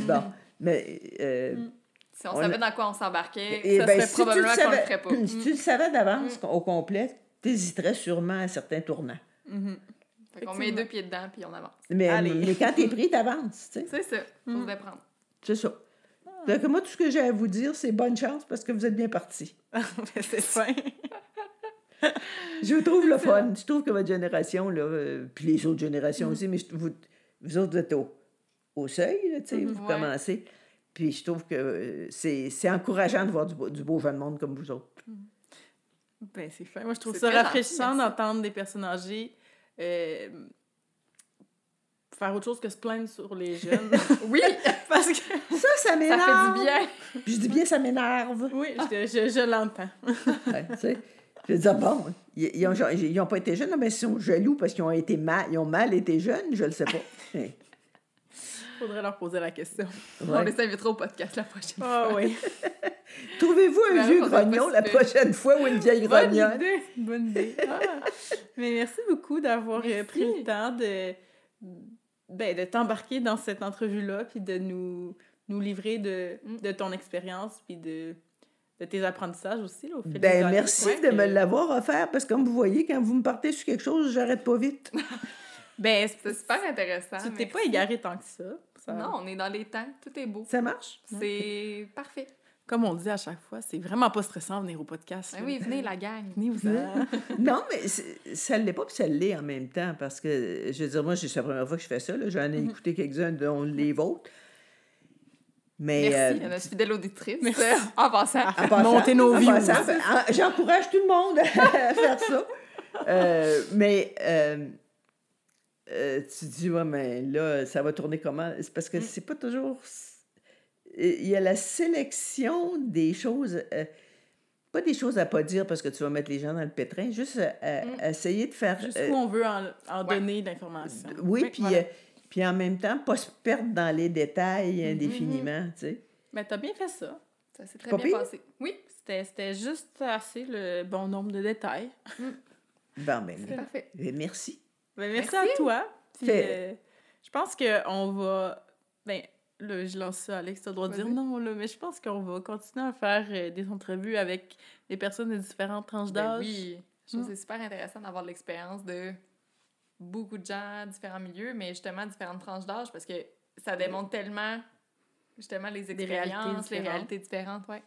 Bon, mais. euh, Si on, On savait dans quoi on s'embarquait, eh ça ben, serait si probablement qu'on le savais- ferait pas. Si tu le savais d'avance au complet, tu hésiterais sûrement à certains tournants. Mhm. Fait qu'on met deux pieds dedans puis on avance. Mais, Allez. mais quand tu es pris, tu avances. tu sais. C'est ça. Faut se déprendre. C'est ça. Donc, moi, tout ce que j'ai à vous dire, c'est bonne chance parce que vous êtes bien partis. Ben, c'est fin. Je vous trouve le fun. Je trouve que votre génération, là, euh, puis les autres générations aussi, mais je- vous, vous autres, vous êtes au, au seuil, là, tu sais, vous Ouais. commencez. Puis je trouve que euh, c'est c'est encourageant de voir du, beau- du beau jeune monde comme vous autres. Ben, c'est fin. Moi, je trouve ça rafraîchissant d'entendre des personnes âgées euh, faire autre chose que se plaindre sur les jeunes. Oui, Parce que, Ça, ça ça m'énerve. fait du bien. Je dis bien, ça m'énerve. oui, je, je, je l'entends. Ouais, tu sais. Je veux dire, bon, ils n'ont pas été jeunes, mais ils sont jaloux parce qu'ils ont, été mal, ils ont mal été jeunes, je le sais pas. Faudrait leur poser la question. On les invitera au podcast la prochaine Ah fois. oui. Trouvez-vous un Ben, vieux grognon la prochaine fois ou une vieille Bonne grognonne? idée. Bonne idée. Ah. Mais merci beaucoup d'avoir euh, pris le temps de, ben, de t'embarquer dans cette entrevue-là, puis de nous, nous livrer de, Mm. de ton expérience, puis de, de tes apprentissages aussi. Là, au fil Ben, merci Ouais, de me l'avoir offert parce que comme vous voyez, quand vous me partez sur quelque chose, j'arrête pas vite. Ben, C'est super intéressant. tu t'es pas égaré tant que ça. Ça- Non, on est dans les temps. Tout est beau. Ça marche? C'est parfait. comme on dit à chaque fois, c'est vraiment pas stressant venir au podcast. Ben oui, venez la gang. Venez vous. Non, mais ça ne l'est pas, puis ça l'est en même temps, parce que, je veux dire, moi, c'est la première fois que je fais ça. là. J'en ai écouté quelques-uns, dont les vôtres. Mais, Merci, euh, il y a notre fidèle auditrice. Merci. euh, En passant. passant- Monter nos en views. passant, ben, ah, J'encourage tout le monde à faire ça. Euh, mais euh, euh, tu dis, ouais, mais là, ça va tourner comment? C'est parce que c'est pas toujours. Il y a la sélection des choses. euh, pas des choses à pas dire parce que tu vas mettre les gens dans le pétrin, juste à, à- Mm. à essayer de faire. Jusqu'où euh, on veut en, en Ouais. donner de l'information. oui, Oui, puis, voilà. euh, puis en même temps, pas se perdre dans les détails Mm-hmm. indéfiniment, tu sais. Mais t'as bien fait ça. Ça s'est très Pas bien pire? passé. Oui, C'était juste assez le bon nombre de détails. Bon, ben, parfait. ben, merci. Ben, merci, Merci. à toi. Puis, euh, je pense qu'on va. Ben, là, je lance ça, Alex, tu as le droit de dire non, là, mais je pense qu'on va continuer à faire euh, des entrevues avec des personnes de différentes tranches Ben d'âge. oui, je trouve Mm. que c'est super intéressant d'avoir l'expérience de beaucoup de gens, différents milieux, mais justement différentes tranches d'âge parce que ça démontre tellement justement les réalités expériences, les réalités différentes, ouais.